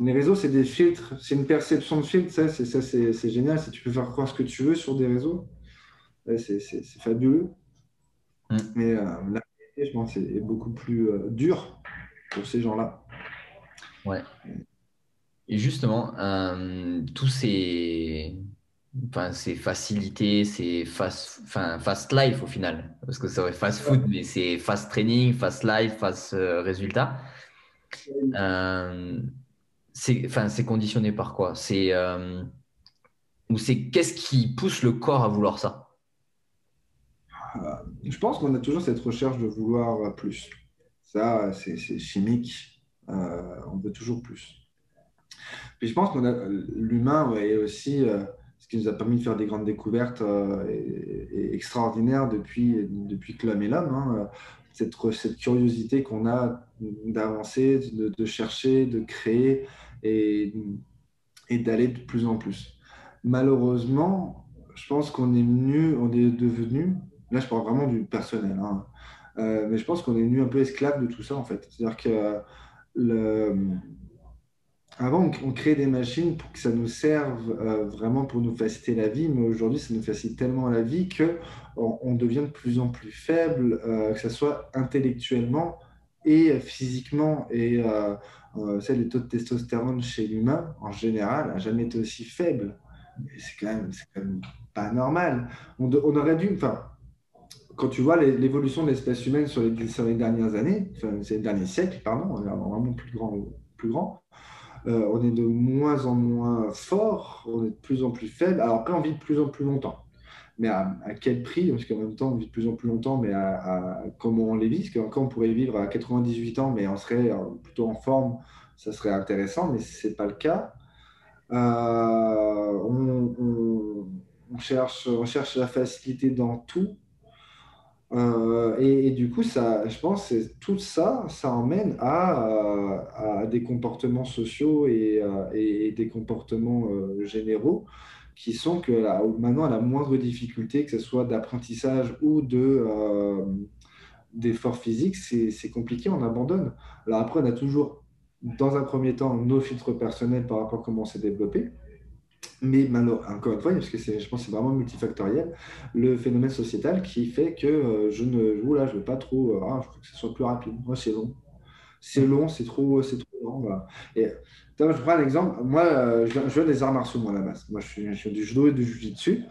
les réseaux, c'est des filtres, c'est une perception de filtre, ça, c'est, ça, c'est, génial. Si tu peux faire croire ce que tu veux sur des réseaux, c'est, fabuleux. Mm. Mais euh, la réalité, je pense, est beaucoup plus euh, dur pour ces gens-là. Ouais. Et justement, euh, tous ces, enfin, ces facilités, ces fast, enfin, fast life au final, parce que ça serait fast food, mais c'est fast training, fast life, fast résultat c'est enfin, conditionné par quoi? C'est euh, ou c'est qu'est-ce qui pousse le corps à vouloir ça? Euh, Je pense qu'on a toujours cette recherche de vouloir plus. Ça, c'est chimique. Euh, on veut toujours plus. Puis je pense a l'humain est aussi ce qui nous a permis de faire des grandes découvertes et, extraordinaires depuis, depuis que l'homme est l'homme. Hein. Cette, cette, curiosité qu'on a d'avancer, de, chercher, de créer, et, d'aller de plus en plus. Malheureusement, je pense qu'on est devenu, là je parle vraiment du personnel, hein, euh, mais je pense qu'on est venu un peu esclave de tout ça en fait. C'est-à-dire que avant, on, créait des machines pour que ça nous serve euh, vraiment pour nous faciliter la vie, mais aujourd'hui, ça nous facilite tellement la vie que on, devient de plus en plus faible, euh, que ce soit intellectuellement et physiquement et euh, les taux de testostérone chez l'humain en général n'a jamais été aussi faible. C'est quand, quand, même pas normal. On, aurait dû, quand tu vois l'évolution de l'espèce humaine sur les, sur les, dernières années, enfin, les derniers siècles, pardon, on est vraiment plus grand, plus grand. Euh, on est de moins en moins fort, on est de plus en plus faible. Alors après, on vit de plus en plus longtemps. Mais à, quel prix Parce qu'en même temps, on vit de plus en plus longtemps, mais à, comment on les vit Parce qu'encore, on pourrait vivre à 98 ans, mais on serait euh, plutôt en forme, ça serait intéressant, mais ce n'est pas le cas. Euh, on, cherche, on cherche la facilité dans tout. Euh, et, du coup, ça, je pense que tout ça, ça emmène à, des comportements sociaux et des comportements généraux qui sont que maintenant, à la moindre difficulté, que ce soit d'apprentissage ou de, euh, d'effort physique, c'est compliqué, on abandonne. Alors après, on a toujours, dans un premier temps, nos filtres personnels par rapport à comment c'est développé. Mais encore une fois, parce que je pense que c'est vraiment multifactoriel, le phénomène sociétal qui fait que euh, je ne là, je veux pas trop, euh, ah, je veux que ce soit plus rapide. Moi, c'est long. C'est long, c'est trop long. Et je prends un exemple. Moi, euh, je viens des arts martiaux, moi, la base. Moi, je suis, je du judo et du jiu-jitsu.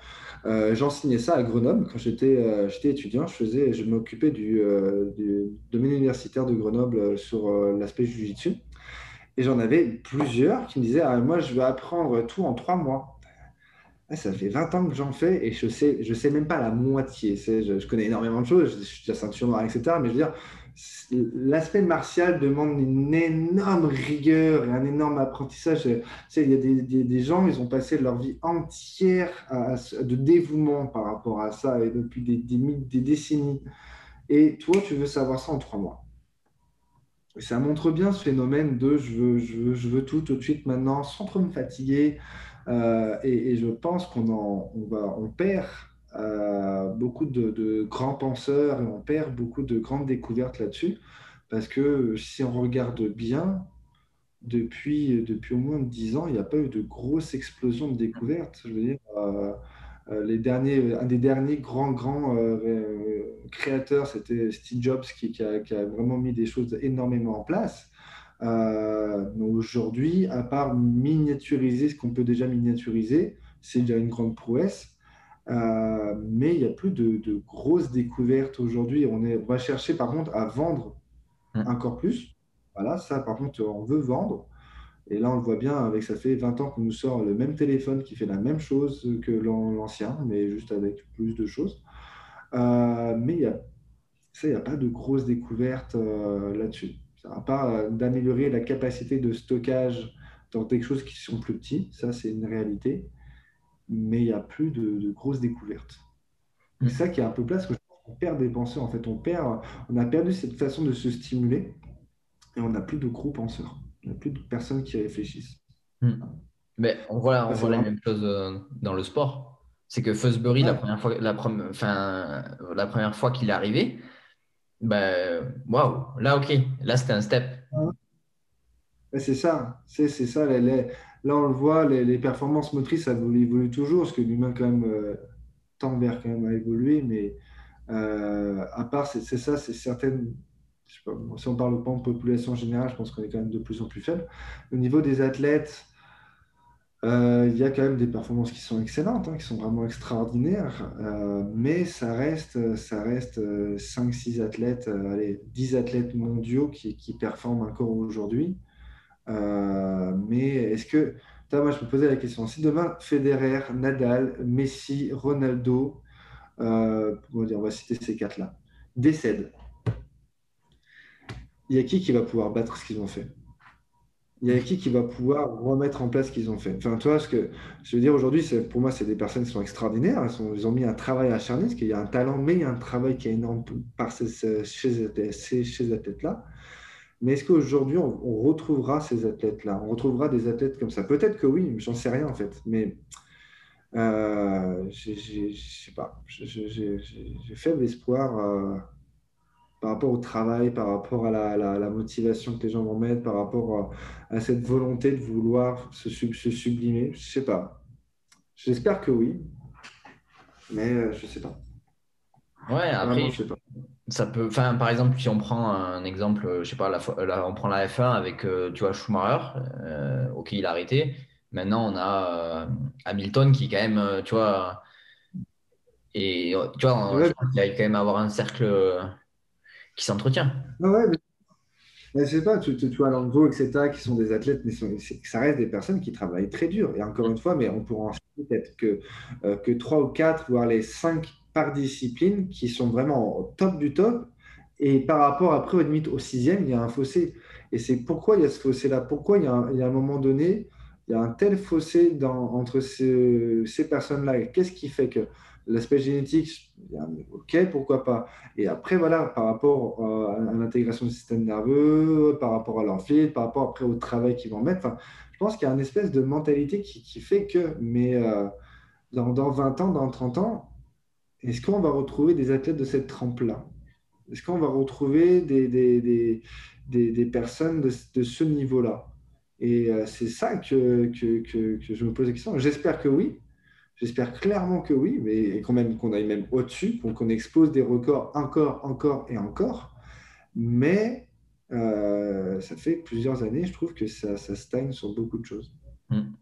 Euh, J'enseignais ça à Grenoble quand j'étais euh, étudiant. Je, je m'occupais du, euh, du, domaine universitaire de Grenoble sur l'aspect jiu-jitsu. Et j'en avais plusieurs qui me disaient ah, Moi, je vais apprendre tout en trois mois. ça fait 20 ans que j'en fais et je sais, je sais même pas la moitié. Je, je, connais énormément de choses. Je, je suis déjà ceinture noire, etc. Mais je veux dire, l'aspect martial demande une énorme rigueur et un énorme apprentissage. il y a des, gens, ils ont passé leur vie entière de dévouement par rapport à ça et depuis des, décennies. Et toi, tu veux savoir ça en trois mois. ça montre bien ce phénomène de je veux, tout tout de suite maintenant sans trop me fatiguer. Euh, et, je pense qu'on on perd beaucoup de, grands penseurs et on perd beaucoup de grandes découvertes là-dessus. Parce que si on regarde bien, depuis, depuis au moins 10 ans, il n'y a pas eu de grosse explosion de découvertes. Je veux dire, euh, euh, les derniers, un des derniers grands, grands créateurs, c'était Steve Jobs qui, a, qui, a, vraiment mis des choses énormément en place. Aujourd'hui, à part miniaturiser ce qu'on peut déjà miniaturiser, c'est déjà une grande prouesse. Euh, mais il n'y a plus de, grosses découvertes aujourd'hui. On, on va chercher par contre à vendre mm. encore plus. Voilà, ça par contre, on veut vendre. Et là, on le voit bien, avec ça fait 20 ans qu'on nous sort le même téléphone qui fait la même chose que l'ancien, mais juste avec plus de choses. Euh, mais a, ça, il n'y a pas de grosses découvertes euh, là-dessus. À part d'améliorer la capacité de stockage dans des choses qui sont plus petits, ça c'est une réalité mais il n'y a plus de, grosses découvertes. C'est ça qui est un peu place que on perd des penseurs. En fait, on, perd, on a perdu cette façon de se stimuler et on n'a plus de gros penseurs. On n'a plus de personnes qui réfléchissent. Hmm. Mais on voit, on voit la même chose euh, dans le sport. C'est que Fosbury, la première fois, la, enfin, la première fois qu'il est arrivé, ben, waouh, là, ok, là, c'était un step. C'est ça, c'est ça. Les, Là, on le voit, les, performances motrices, ça évolue toujours, parce que l'humain, quand même, euh, tend vers quand même à évoluer. Mais euh, à part, c'est ça, c'est certaines. si on parle pas de population générale, je pense qu'on est quand même de plus en plus faible. Au niveau des athlètes, euh, il y a quand même des performances qui sont excellentes, hein, qui sont vraiment extraordinaires, mais ça reste, ça reste 5-6 athlètes, allez, 10 athlètes mondiaux qui, qui performent encore aujourd'hui. Euh, mais est-ce que, moi je me posais la question, si demain Federer, Nadal, Messi, Ronaldo, euh, on va citer ces quatre-là, décèdent, il y a qui qui va pouvoir battre ce qu'ils ont fait? Il y a qui qui va pouvoir remettre en place ce qu'ils ont fait? Enfin, toi, ce que je veux dire aujourd'hui, pour moi, c'est des personnes qui sont extraordinaires. Ils, ont mis un travail acharné, parce qu'il y a un talent, mais il y a un travail qui est énorme par ces, chez, ces, chez athlètes-là. Mais est-ce qu'aujourd'hui, on, retrouvera ces athlètes-là? On retrouvera des athlètes comme ça? Peut-être que oui, j'en sais rien en fait. Mais euh, je sais pas. J'ai faible espoir euh, par rapport au travail, par rapport à la, motivation que les gens vont mettre, par rapport à, cette volonté de vouloir se, se sublimer. Je sais pas. J'espère que oui. Mais euh, je sais pas. Ouais, après, ça peut, enfin, par exemple, si on prend un exemple, je sais pas, la, on prend la F1 avec, euh, tu vois, Schumacher, euh, ok, il a arrêté. Maintenant, on a Hamilton qui, quand même, tu vois, et tu vois, il va quand même avoir un cercle qui s'entretient. ouais, mais je sais pas, tu, tu, tu vois Langvo, etc., qui sont des athlètes, mais ça reste des personnes qui travaillent très dur. Et encore une fois, mais on pourra en peut-être que, euh, que 3 ou 4, voire les 5 par discipline qui sont vraiment au top du top. Et par rapport après, au sixième, il y a un fossé. Et c'est pourquoi il y a ce fossé-là. Pourquoi il y, a un, il y a un moment donné, il y a un tel fossé dans, entre ces, ces personnes-là. Qu'est-ce qui fait que L'aspect génétique, ok, pourquoi pas. Et après, voilà, par rapport euh, à l'intégration du système nerveux, par rapport à leur fil, par rapport après au travail qu'ils vont mettre, je pense qu'il y a une espèce de mentalité qui, fait que, mais euh, dans, dans, 20 ans, dans 30 ans, est-ce qu'on va retrouver des athlètes de cette trempe-là? Est-ce qu'on va retrouver des, des, des, des personnes de, de ce niveau-là? Et euh, c'est ça que, que, que, que, je me pose la question. J'espère que oui, J'espère clairement que oui, mais qu'on même qu'on aille même au-dessus, qu'on expose des records encore, encore et encore. Mais euh, ça fait plusieurs années, je trouve que ça, ça stagne sur beaucoup de choses. Hmm.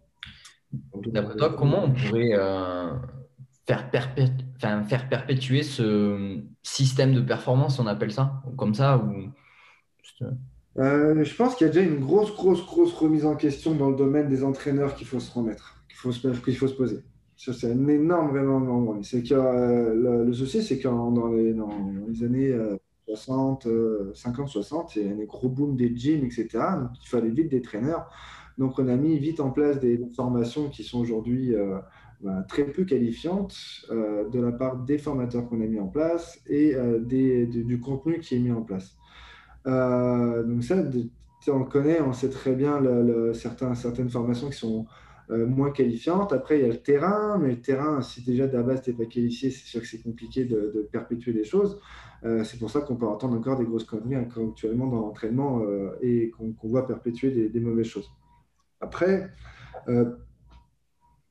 D'après toi, comment on pourrait euh, faire, faire, perpétuer ce système de performance, on appelle ça, comme ça ou... Euh, je pense qu'il y a déjà une grosse, grosse, grosse remise en question dans le domaine des entraîneurs qu'il faut se remettre, qu'il faut, qu'il faut se poser c'est un énorme, vraiment C'est que euh, le, souci, c'est que dans les, années 60, 50, 60, il y a un gros boom des gyms, etc. Donc, il fallait vite des traîneurs. Donc, on a mis vite en place des formations qui sont aujourd'hui euh, bah, très peu qualifiantes euh, de la part des formateurs qu'on a mis en place et des, du contenu qui est mis en place. donc, ça, on connaît, on sait très bien certaines formations qui sont euh, moins qualifiante. Après, il y a le terrain, mais le terrain, si déjà de la base, tu n'es pas qualifié, c'est sûr que c'est compliqué de, perpétuer les choses. Euh, c'est pour ça qu'on peut entendre encore des grosses conneries actuellement dans l'entraînement euh, et qu'on voit perpétuer des, mauvaises choses. Après,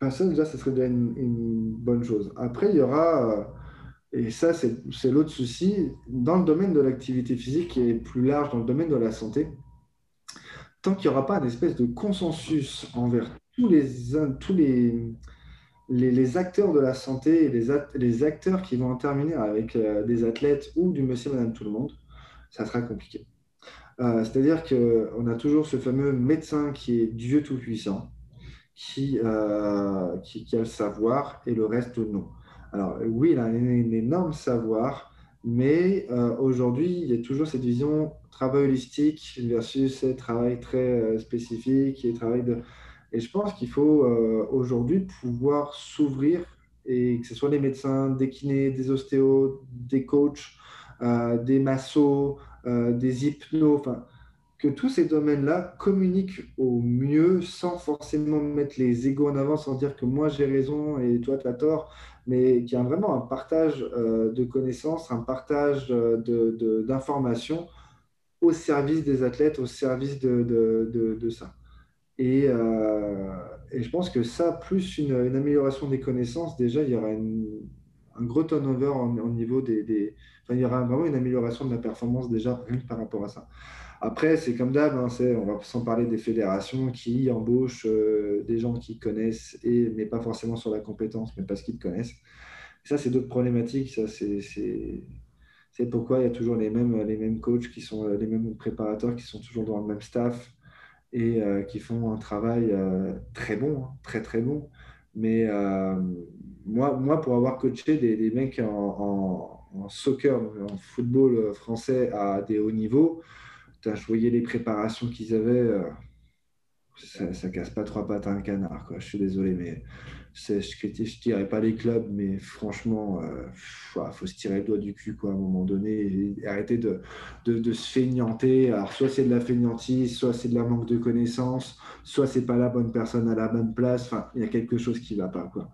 personne, déjà, ça serait déjà une, bonne chose. Après, il y aura, et ça, c'est l'autre souci, dans le domaine de l'activité physique qui est plus large, dans le domaine de la santé, tant qu'il n'y aura pas une espèce de consensus envers tous les, tous les, les, acteurs de la santé et les, les acteurs qui vont intervenir avec euh, des athlètes ou du monsieur, madame, tout le monde, ça sera compliqué. Euh, c'est-à-dire qu'on a toujours ce fameux médecin qui est Dieu Tout-Puissant, qui, euh, qui, a le savoir et le reste non. Alors oui, il a un, énorme savoir, mais aujourd'hui, il y a toujours cette vision travail holistique versus travail très spécifique et travail de et je pense qu'il faut euh, aujourd'hui pouvoir s'ouvrir et que ce soit les médecins, des kinés, des ostéos, des coachs, euh, des massos, euh, des hypnos, que tous ces domaines-là communiquent au mieux sans forcément mettre les égaux en avant, sans dire que moi j'ai raison et toi tu as tort, mais qu'il y a vraiment un partage de connaissances, un partage d'informations de, au service des athlètes, au service de, ça. Euh, et, je pense que ça, plus une, amélioration des connaissances, déjà, il y aura un gros turnover au niveau des, il y aura vraiment une amélioration de la performance déjà par rapport à ça. Après, c'est comme d'hab, hein, on va sans parler des fédérations qui embauchent euh, des gens qui connaissent, et, mais pas forcément sur la compétence, mais parce qu'ils connaissent. ça, c'est d'autres problématiques. C'est pourquoi il y a toujours les mêmes, les mêmes coachs, qui sont les mêmes préparateurs qui sont toujours dans le même staff et euh, qui font un travail euh, très bon, hein, très très bon. Mais moi, moi, pour avoir coaché des, mecs en, soccer, en football français à des hauts niveaux, je voyais les préparations qu'ils avaient. ça, ça casse pas trois pattes à un canard. Quoi. Je suis désolé, mais je ne dirais pas les clubs, mais franchement, euh, faut se tirer le doigt du cul quoi, à un moment donné et arrêter de, de, se feignanter. Alors, soit c'est de la feignantise, soit c'est de la manque de connaissances, soit c'est pas la bonne personne à la bonne place. Enfin, il y a quelque chose qui ne va pas. Quoi.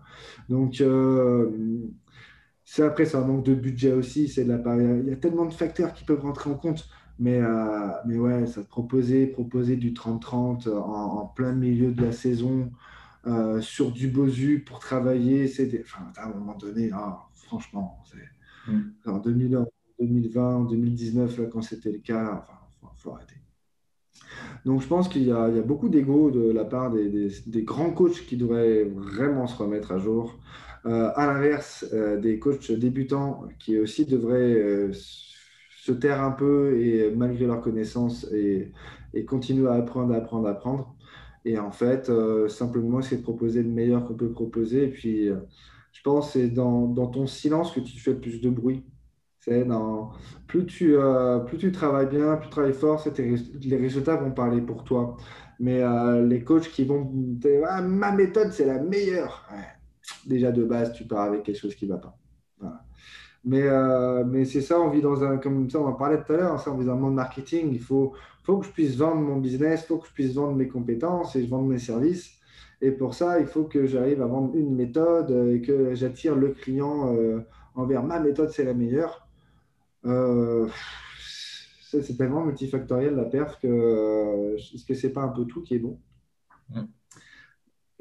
Donc, euh, après, c'est un manque de budget aussi. C'est de la, il y a tellement de facteurs qui peuvent rentrer en compte. Mais, euh, mais ouais, ça proposer, proposer du 30-30 en, en, plein milieu de la saison, euh, sur du Bosu pour travailler. c'est Enfin, à un moment donné, ah, franchement, c'est... Mm. en 2000 2020, 2019, là, quand c'était le cas. Enfin, il faut, arrêter. Donc, je pense qu'il y, a beaucoup d'ego de la part des, grands coachs qui devraient vraiment se remettre à jour. Euh, à l'inverse, euh, des coachs débutants qui aussi devraient euh, se taire un peu et malgré leurs connaissances et, et continuer à apprendre, à apprendre, à apprendre. Et en fait, simplement essayer de proposer le meilleur qu'on peut proposer. Et puis, je pense c'est dans, dans, ton silence que tu fais plus de bruit. C'est dans, plus, tu, plus tu travailles bien, plus tu travailles fort, les résultats vont parler pour toi. Mais les coachs qui vont dire ah, ma méthode, c'est la meilleure déjà de base, tu pars avec quelque chose qui ne va pas. Mais, euh, mais c'est ça, on vit dans un, comme on en parlait tout à l'heure, on vit dans un monde marketing. Il faut, faut que je puisse vendre mon business, il faut que je puisse vendre mes compétences et vendre mes services. Et pour ça, il faut que j'arrive à vendre une méthode et que j'attire le client euh, envers ma méthode, c'est la meilleure. Euh, c'est tellement multifactoriel la perf que est-ce que c'est pas un peu tout qui est bon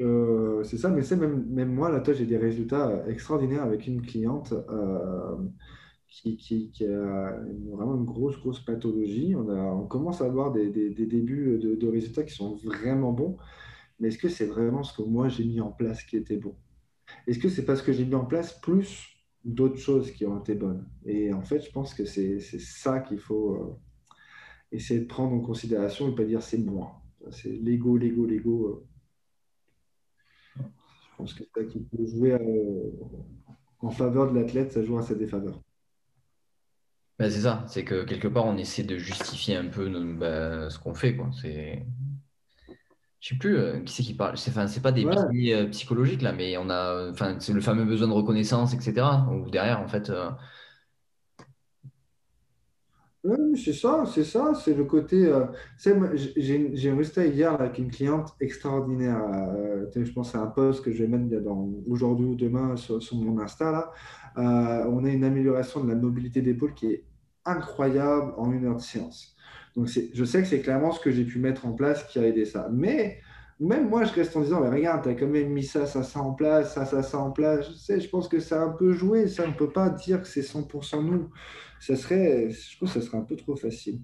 euh, c'est ça, mais c'est même, même moi, là, j'ai des résultats extraordinaires avec une cliente euh, qui, qui, a vraiment une grosse, grosse pathologie. On, commence à avoir des, des, débuts de, résultats qui sont vraiment bons. Mais est-ce que c'est vraiment ce que moi j'ai mis en place qui était bon? Est-ce que c'est parce que j'ai mis en place plus d'autres choses qui ont été bonnes? Et en fait, je pense que c'est ça qu'il faut euh, essayer de prendre en considération et pas dire c'est moi. C'est l'ego, l'ego, l'ego. Je pense que ça qui peut jouer euh, en faveur de l'athlète, ça joue à sa défaveur. Ben, c'est ça, c'est que quelque part on essaie de justifier un peu ben, ce qu'on fait. Quoi. C'est... Je sais plus euh, qui c'est qui parle. C'est, enfin, c'est pas des ouais. Euh, psychologiques là, mais on a, enfin, c'est le fameux besoin de reconnaissance, etc. Ou derrière, en fait, oui, c'est ça, c'est ça, c'est le côté. Euh, j'ai un résultat hier avec une cliente extraordinaire. Euh, je pense à un post que je vais mettre aujourd'hui ou demain sur, mon Insta. Là. Euh, on a une amélioration de la mobilité d'épaule qui est incroyable en une heure de séance. Donc, je sais que c'est clairement ce que j'ai pu mettre en place qui a aidé ça. Mais même moi, je reste en disant, mais regarde, tu as quand même mis ça, ça, ça en place, ça, ça, ça en place. Je sais, je pense que ça a un peu joué. Ça, on ne peut pas dire que c'est 100% nous ça serait, je trouve que ça serait un peu trop facile.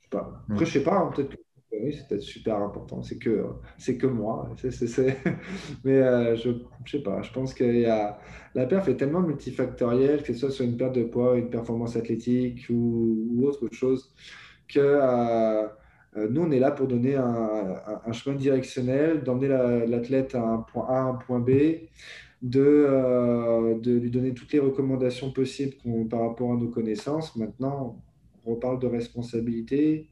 Je sais pas. Après, je sais pas, hein, peut-être que c'est peut-être super important. C'est que, c'est que moi. Mais euh, je, je sais pas. Je pense que y a... la perf est tellement multifactorielle, que ce soit sur une perte de poids, une performance athlétique ou, autre chose, que euh, nous, on est là pour donner un, chemin directionnel, d'emmener l'athlète à un point A, un point B, de, euh, lui donner toutes les recommandations possibles par rapport à nos connaissances. Maintenant, on reparle de responsabilité.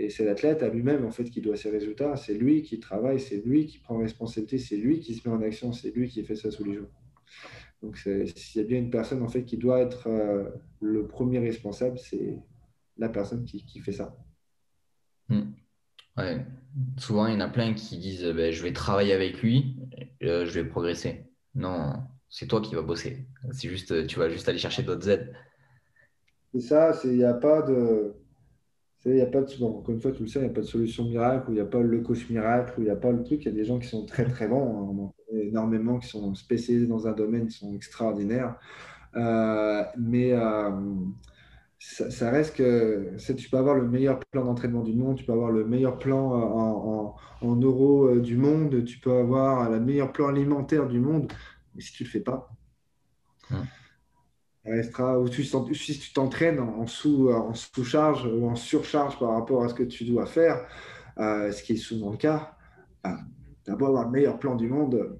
Et c'est l'athlète à lui-même en fait qui doit ses résultats. C'est lui qui travaille, c'est lui qui prend responsabilité, c'est lui qui se met en action, c'est lui qui fait ça tous les jours. Donc s'il y a bien une personne en fait qui doit être euh, le premier responsable, c'est la personne qui fait ça. Hmm. Ouais. Souvent, il y en a plein qui disent ben, je vais travailler avec lui, euh, je vais progresser. Non, c'est toi qui vas bosser. C'est juste, tu vas juste aller chercher d'autres aides. C'est ça, il n'y a pas de. Il y a pas de, fois, tu le sais, il n'y a pas de solution miracle, ou il n'y a pas le coach miracle, ou il n'y a pas le truc. Il y a des gens qui sont très très bons, hein. énormément, qui sont spécialisés dans un domaine, qui sont extraordinaires. Euh, mais euh, ça, reste que tu peux avoir le meilleur plan d'entraînement du monde, tu peux avoir le meilleur plan euh, en, en, euros euh, du monde, tu peux avoir le meilleur plan alimentaire du monde, mais si tu ne le fais pas, ça restera, ou tu, si tu t'entraînes en, sous, en sous-charge ou en surcharge par rapport à ce que tu dois faire, euh, ce qui est souvent le cas, bah, tu avoir le meilleur plan du monde,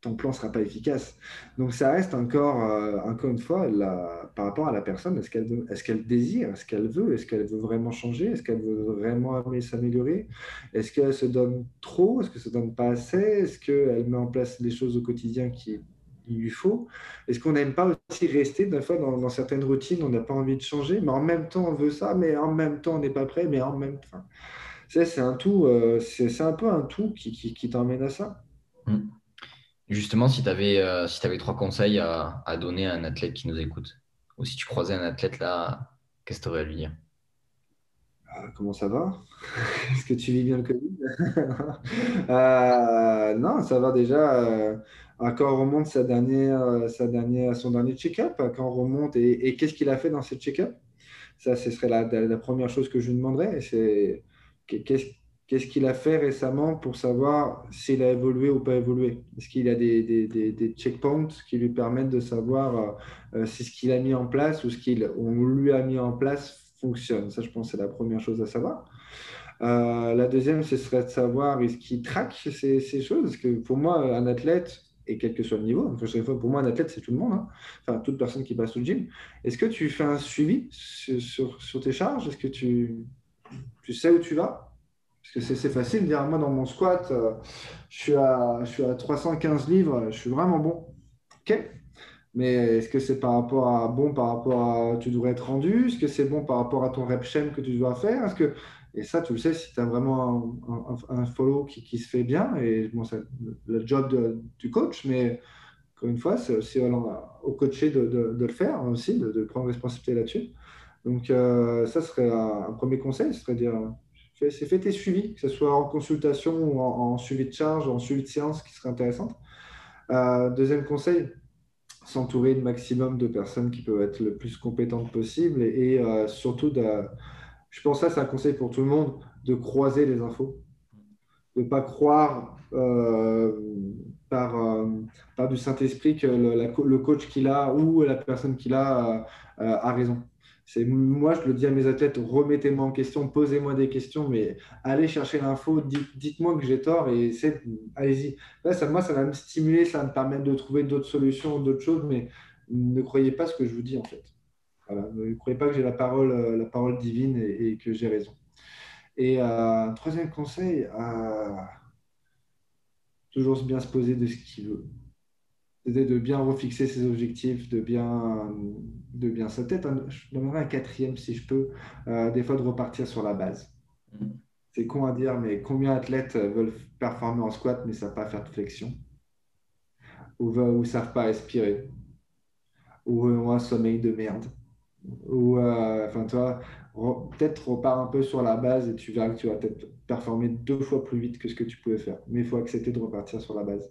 ton plan ne sera pas efficace. Donc ça reste encore, euh, encore une fois, par rapport à la personne, est-ce qu'elle est qu'elle désire, est-ce qu'elle veut, est-ce qu'elle veut vraiment changer, est-ce qu'elle veut vraiment s'améliorer, est-ce qu'elle se donne trop, est-ce qu'elle se donne pas assez, est-ce qu'elle met en place des choses au quotidien qui lui faut? Est-ce qu'on n'aime pas aussi rester Des fois, dans, certaines routines, on n'a pas envie de changer, mais en même temps, on veut ça, mais en même temps, on n'est pas prêt, mais en même temps. C'est un tout, euh, c'est un peu un tout qui, t'emmène à ça. Mmh. Justement, si tu avais, euh, trois conseils à, donner à un athlète qui nous écoute, ou si tu croisais un athlète là, qu'est-ce que tu aurais à lui dire? Ah, Comment ça va? Est-ce que tu vis bien le Covid? Euh, Non, ça va déjà. Euh, quand remonte sa dernière, sa dernière, son dernier check-up, quand remonte et, qu'est-ce qu'il a fait dans ce check-up? Ça, ce serait la, première chose que je lui demanderais. Qu'est-ce qu'il a fait récemment pour savoir s'il a évolué ou pas évolué? Est-ce qu'il a des, des, des, checkpoints qui lui permettent de savoir euh, si ce qu'il a mis en place ou ce qu'on lui a mis en place fonctionne? Ça, je pense, c'est la première chose à savoir. Euh, la deuxième, ce serait de savoir est-ce qu'il traque ces, ces, choses? Parce que pour moi, un athlète, et quel que soit le niveau, pour moi, un athlète, c'est tout le monde, hein. enfin, toute personne qui passe au gym. Est-ce que tu fais un suivi sur, sur, sur tes charges? Est-ce que tu, tu sais où tu vas? Parce que c'est facile de dire, moi, dans mon squat, euh, je, suis à, je suis à 315 livres, je suis vraiment bon. OK. Mais est-ce que c'est par rapport à bon par rapport à tu devrais être rendu? Est-ce que c'est bon par rapport à ton rep chain que tu dois faire? Est-ce que et ça, tu le sais, si tu as vraiment un, follow qui, se fait bien, et bon, c'est le job du coach, mais encore une fois, c'est aussi au coaché de, le faire aussi, de, de prendre responsabilité là-dessus. Donc, euh, ça serait un, un, premier conseil, ce serait dire c'est fait tes suivis, que ce soit en consultation ou en, suivi de charge, en suivi de séance, qui serait intéressant. Euh, deuxième conseil, s'entourer de maximum de personnes qui peuvent être le plus compétentes possible et, euh, surtout, je pense que c'est un conseil pour tout le monde, de croiser les infos, de ne pas croire euh, par, par, du Saint-Esprit que le, le coach qu'il a ou la personne qu'il a a raison moi, je le dis à mes athlètes, remettez-moi en question, posez-moi des questions, mais allez chercher l'info, dites-moi que j'ai tort et allez-y. moi, ça va me stimuler, ça va me permettre de trouver d'autres solutions, d'autres choses, mais ne croyez pas ce que je vous dis en fait. Ne croyez pas que j'ai la parole, euh, la parole divine et, que j'ai raison. Et euh, troisième conseil, euh, toujours bien se poser de ce qu'il veut de bien refixer ses objectifs, de bien, de bien sa tête. Je donnerais un quatrième si je peux, euh, des fois de repartir sur la base. Mm. C'est con à dire, mais combien d'athlètes veulent performer en squat mais ne savent pas faire de flexion? Ou ne savent pas respirer? Ou ont un sommeil de merde? Ou, euh, enfin, toi, peut-être repars un peu sur la base et tu verras que tu vas peut-être performer deux fois plus vite que ce que tu pouvais faire. Mais il faut accepter de repartir sur la base.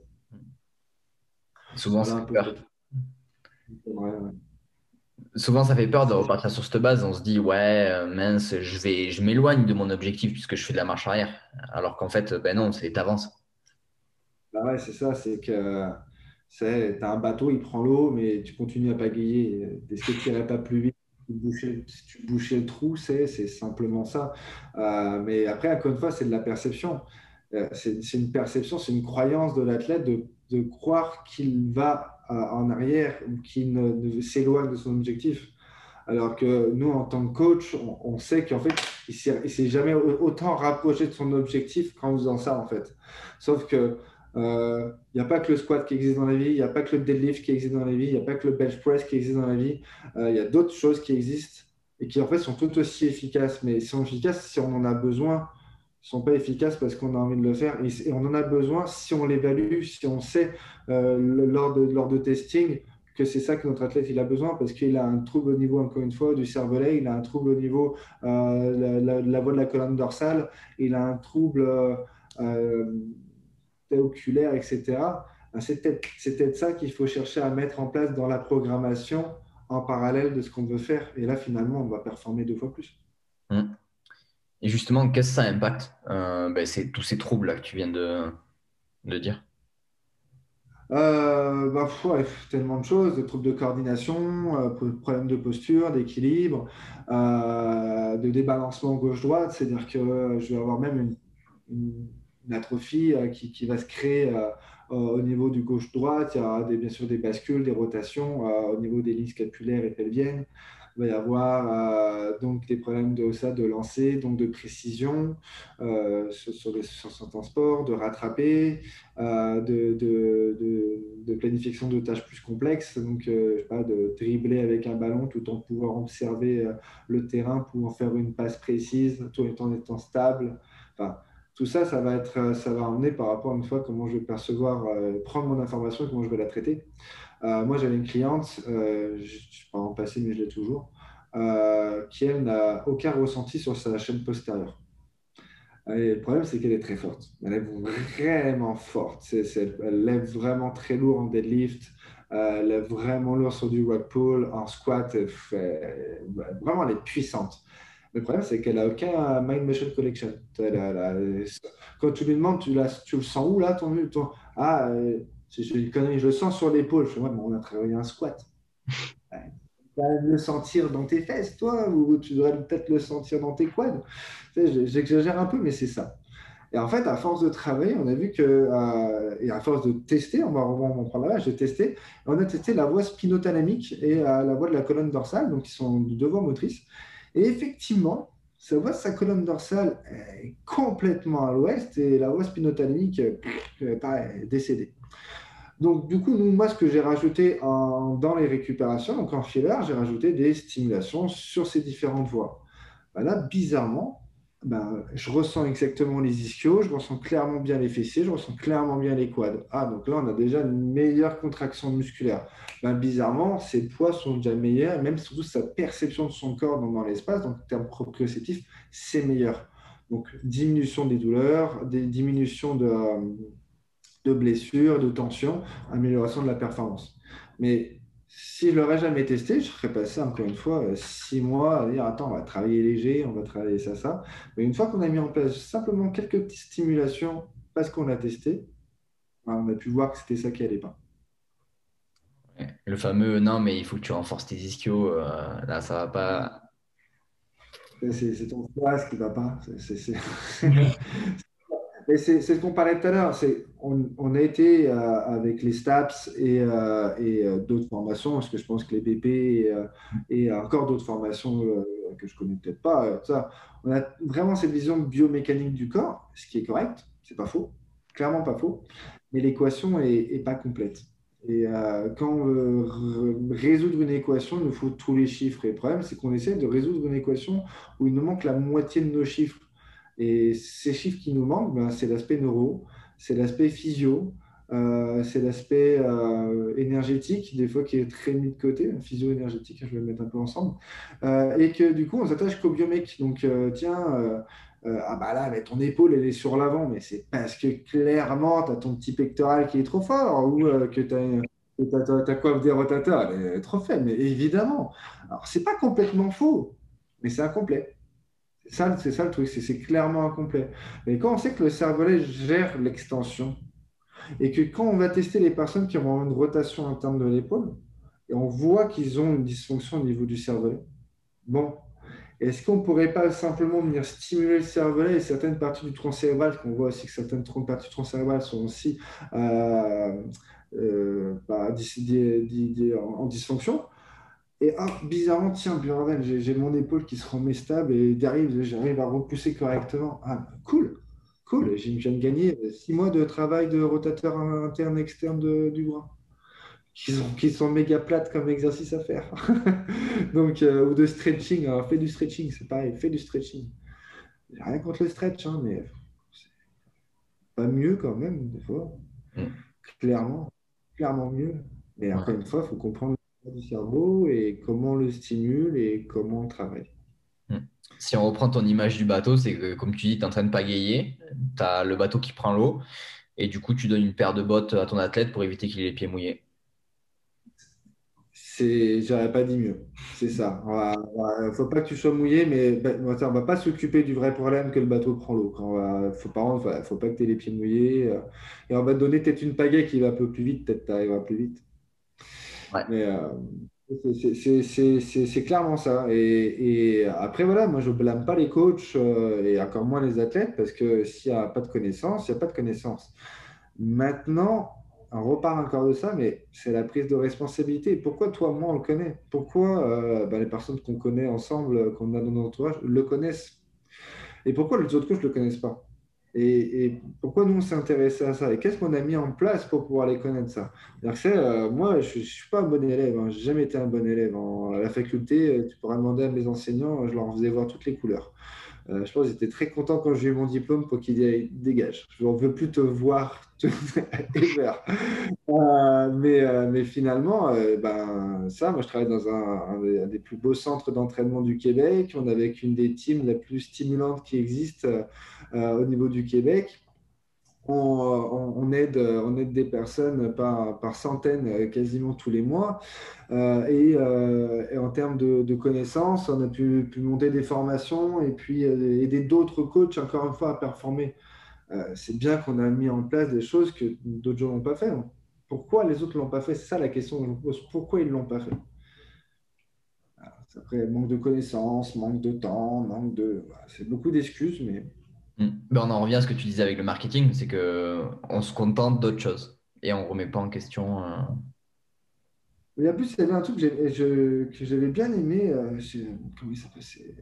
Souvent, ça fait peur. Souvent, ça fait peur de repartir sur cette base. On se dit, ouais, euh, mince, je, vais, je m'éloigne de mon objectif puisque je fais de la marche arrière. Alors qu'en fait, ben non, c'est t'avances. Bah ouais, c'est ça, c'est que tu as un bateau, il prend l'eau, mais tu continues à pagayer. Est-ce que tu n'irais pas plus vite si tu bouchais le trou, c'est simplement ça. Euh, mais après, encore une fois, c'est de la perception. Euh, c'est une perception, c'est une croyance de l'athlète de de croire qu'il va euh, en arrière ou qu'il ne, s'éloigne de son objectif. Alors que nous, en tant que coach, on, sait qu'en fait, il ne s'est jamais autant rapproché de son objectif qu'en faisant ça, en fait. Sauf que il euh, n'y a pas que le squat qui existe dans la vie, il n'y a pas que le deadlift qui existe dans la vie, il n'y a pas que le bench press qui existe dans la vie. Euh, il y a d'autres choses qui existent et qui en fait sont tout aussi efficaces. Mais sont efficaces si on en a besoin sont pas efficaces parce qu'on a envie de le faire. Et, on en a besoin si on l'évalue, si on sait euh, lors, de, lors de testing que c'est ça que notre athlète il a besoin parce qu'il a un trouble au niveau, encore une fois, du cervelet, il a un trouble au niveau euh, de la, voie de la colonne dorsale, il a un trouble euh, oculaire, etc. C'est peut-être ça qu'il faut chercher à mettre en place dans la programmation en parallèle de ce qu'on veut faire. Et là, finalement, on va performer deux fois plus. Mmh. Et justement, qu'est-ce que ça impacte euh, ben, C'est tous ces troubles-là que tu viens de, dire? Euh, bah, tellement de choses, des troubles de coordination, euh, problèmes de posture, d'équilibre, de débalancement gauche-droite, c'est-à-dire que je vais avoir même une, atrophie qui, qui, va se créer au niveau du gauche-droite. Il y des, bien sûr des bascules, des rotations au niveau des lignes scapulaires et pelviennes. Il va y avoir euh, donc des problèmes de ça, de lancer, donc de précision euh, sur, sur, certains sports, de rattraper, euh, de, de, de, planification de tâches plus complexes, donc pas, de dribbler avec un ballon tout en pouvant observer le terrain, pour faire une passe précise, tout en étant stable. Enfin, tout ça, ça va, être, ça va emmener par rapport à une fois comment je vais percevoir, prendre mon information et comment je vais la traiter. Euh, moi, j'avais une cliente, euh, je ne suis pas en passé, mais je l'ai toujours, euh, qui, elle, n'a aucun ressenti sur sa chaîne postérieure. le problème, c'est qu'elle est très forte. Elle est vraiment forte. elle lève vraiment très lourd en deadlift. Euh, elle est vraiment lourd sur du rock pull. En squat, vraiment, elle est puissante. Le problème, c'est qu'elle n'a aucun Mind Motion Collection. quand tu lui demandes, tu, tu le sens où là ton... Ah, je, le sens sur l'épaule. Je fais, ouais, on a travaillé un squat. Tu vas le sentir dans tes fesses, toi, ou tu devrais peut-être le sentir dans tes quads. J'exagère un peu, mais c'est ça. Et en fait, à force de travailler, on a vu que, euh, et à force de tester, on va, en prendre là, j'ai testé, on a testé la voie spinothalamique et euh, la voie de la colonne dorsale, donc qui sont de deux voies motrices. Et effectivement, sa voie sa colonne dorsale est complètement à l'ouest et la voie spinothalamique, euh, pareil, est décédée. Donc, du coup, moi, ce que j'ai rajouté dans les récupérations, donc en filler, j'ai rajouté des stimulations sur ces différentes voies. Ben là, bizarrement, ben, je ressens exactement les ischios, je ressens clairement bien les fessiers, je ressens clairement bien les quads. Ah, donc là, on a déjà une meilleure contraction musculaire. Ben, bizarrement, ses poids sont déjà meilleurs, même surtout sa perception de son corps dans, l'espace, donc en termes proprioceptifs, c'est meilleur. Donc, diminution des douleurs, des diminutions de, de blessures, de tensions, amélioration de la performance. Mais si je ne l'aurais jamais testé, je serais passé encore une fois euh, six mois à dire attends, on va travailler léger, on va travailler ça, ça. Mais une fois qu'on a mis en place simplement quelques petites stimulations parce qu'on a testé, ben, on a pu voir que c'était ça qui n'allait pas. Le fameux non, mais il faut que tu renforces tes ischios, euh, là ça va pas. C'est ton foie qui ne va pas. C'est c'est ce qu'on parlait tout à l'heure. On, on, a été euh, avec les STAPS et, euh, euh, d'autres formations, parce que je pense que les PP et, encore d'autres formations que je connais peut-être pas, ça, on a vraiment cette vision biomécanique du corps, ce qui est correct, c'est pas faux, clairement pas faux, mais l'équation est, est, pas complète. Et quand on veut résoudre une équation, il nous faut tous les chiffres. Et le problème, c'est qu'on essaie de résoudre une équation où il nous manque la moitié de nos chiffres. Et ces chiffres qui nous manquent, ben, c'est l'aspect neuro, c'est l'aspect physio, euh, c'est l'aspect euh, énergétique, des fois qui est très mis de côté, physio-énergétique, je vais le mettre un peu ensemble, euh, et que du coup on s'attache qu'au biomec. Donc tiens, ah bah là, mais ton épaule elle est sur l'avant, mais c'est parce que clairement tu as ton petit pectoral qui est trop fort ou que tu as ta coiffe des rotateurs, elle est trop faible, mais évidemment. Alors, c'est pas complètement faux, mais c'est incomplet c'est ça le truc, c'est clairement incomplet. Mais quand on sait que le cervelet gère l'extension, et que quand on va tester les personnes qui ont une rotation interne de l'épaule, et on voit qu'ils ont une dysfonction au niveau du cervelet, bon, est-ce qu'on ne pourrait pas simplement venir stimuler le cervelet et certaines parties du tronc cérébral, qu'on voit aussi que certaines parties du tronc cérébral sont aussi euh, euh, bah, en dysfonction et hop, bizarrement, tiens, j'ai mon épaule qui se remet stable et derrière, j'arrive à repousser correctement. Ah, cool, cool. Je viens de gagner six mois de travail de rotateur interne, externe du bras. Qui sont, qui sont méga plates comme exercice à faire. Donc, euh, ou de stretching. Alors, fais du stretching, c'est pareil, fais du stretching. J'ai rien contre le stretch, hein, mais pas mieux quand même, des fois. Mm. Clairement, clairement mieux. Mais encore une fois, il faut comprendre du cerveau et comment on le stimule et comment on travaille. Hmm. Si on reprend ton image du bateau, c'est que comme tu dis, tu es en train de pagayer, tu as le bateau qui prend l'eau et du coup tu donnes une paire de bottes à ton athlète pour éviter qu'il ait les pieds mouillés. J'aurais pas dit mieux, c'est ça. Il ne faut pas que tu sois mouillé, mais ben, on ne va pas s'occuper du vrai problème que le bateau prend l'eau. Il faut pas, faut pas que tu aies les pieds mouillés. Euh, et on va te donner peut-être une pagaie qui va un peu plus vite, peut-être tu arriveras plus vite. Mais euh, c'est clairement ça. Et, après, voilà, moi, je blâme pas les coachs euh, et encore moins les athlètes parce que s'il n'y a pas de connaissances, il n'y a pas de connaissances. Maintenant, on repart encore de ça, mais c'est la prise de responsabilité. Pourquoi toi, moi, on le connaît? Pourquoi euh, bah, les personnes qu'on connaît ensemble, qu'on a dans notre entourage, le connaissent? Et pourquoi les autres coachs ne le connaissent pas? Et, pourquoi nous on s'est intéressé à ça? Et qu'est-ce qu'on a mis en place pour pouvoir les connaître ça? Euh, Moi, je ne suis pas un bon élève, hein. je n'ai jamais été un bon élève. à la faculté, euh, tu pourras demander à mes enseignants, je leur faisais voir toutes les couleurs. Euh, je pense qu'ils étaient très contents quand j'ai eu mon diplôme pour qu'ils dégagent. Je ne veux plus te voir euh, mais, euh, mais finalement, ben, ça, moi je travaille dans un, des plus beaux centres d'entraînement du Québec. On avec une des teams les plus stimulantes qui existent au niveau du Québec. On, aide, on aide des personnes par, centaines quasiment tous les mois. Euh, euh, et, en termes de, connaissances, on a pu, monter des formations et puis euh, aider d'autres coachs, encore une fois, à performer. c'est bien qu'on a mis en place des choses que d'autres gens n'ont pas fait. Pourquoi les autres ne l'ont pas fait? C'est ça la question que je me pose. Pourquoi ils ne l'ont pas fait? Après, manque de connaissances, manque de temps, manque de. C'est beaucoup d'excuses, mais. Hmm. Ben, on en revient à ce que tu disais avec le marketing, c'est qu'on se contente d'autres choses et on ne remet pas en question mais en plus, il y avait un truc que j'avais bien aimé. Euh, comment il s'appelle C'est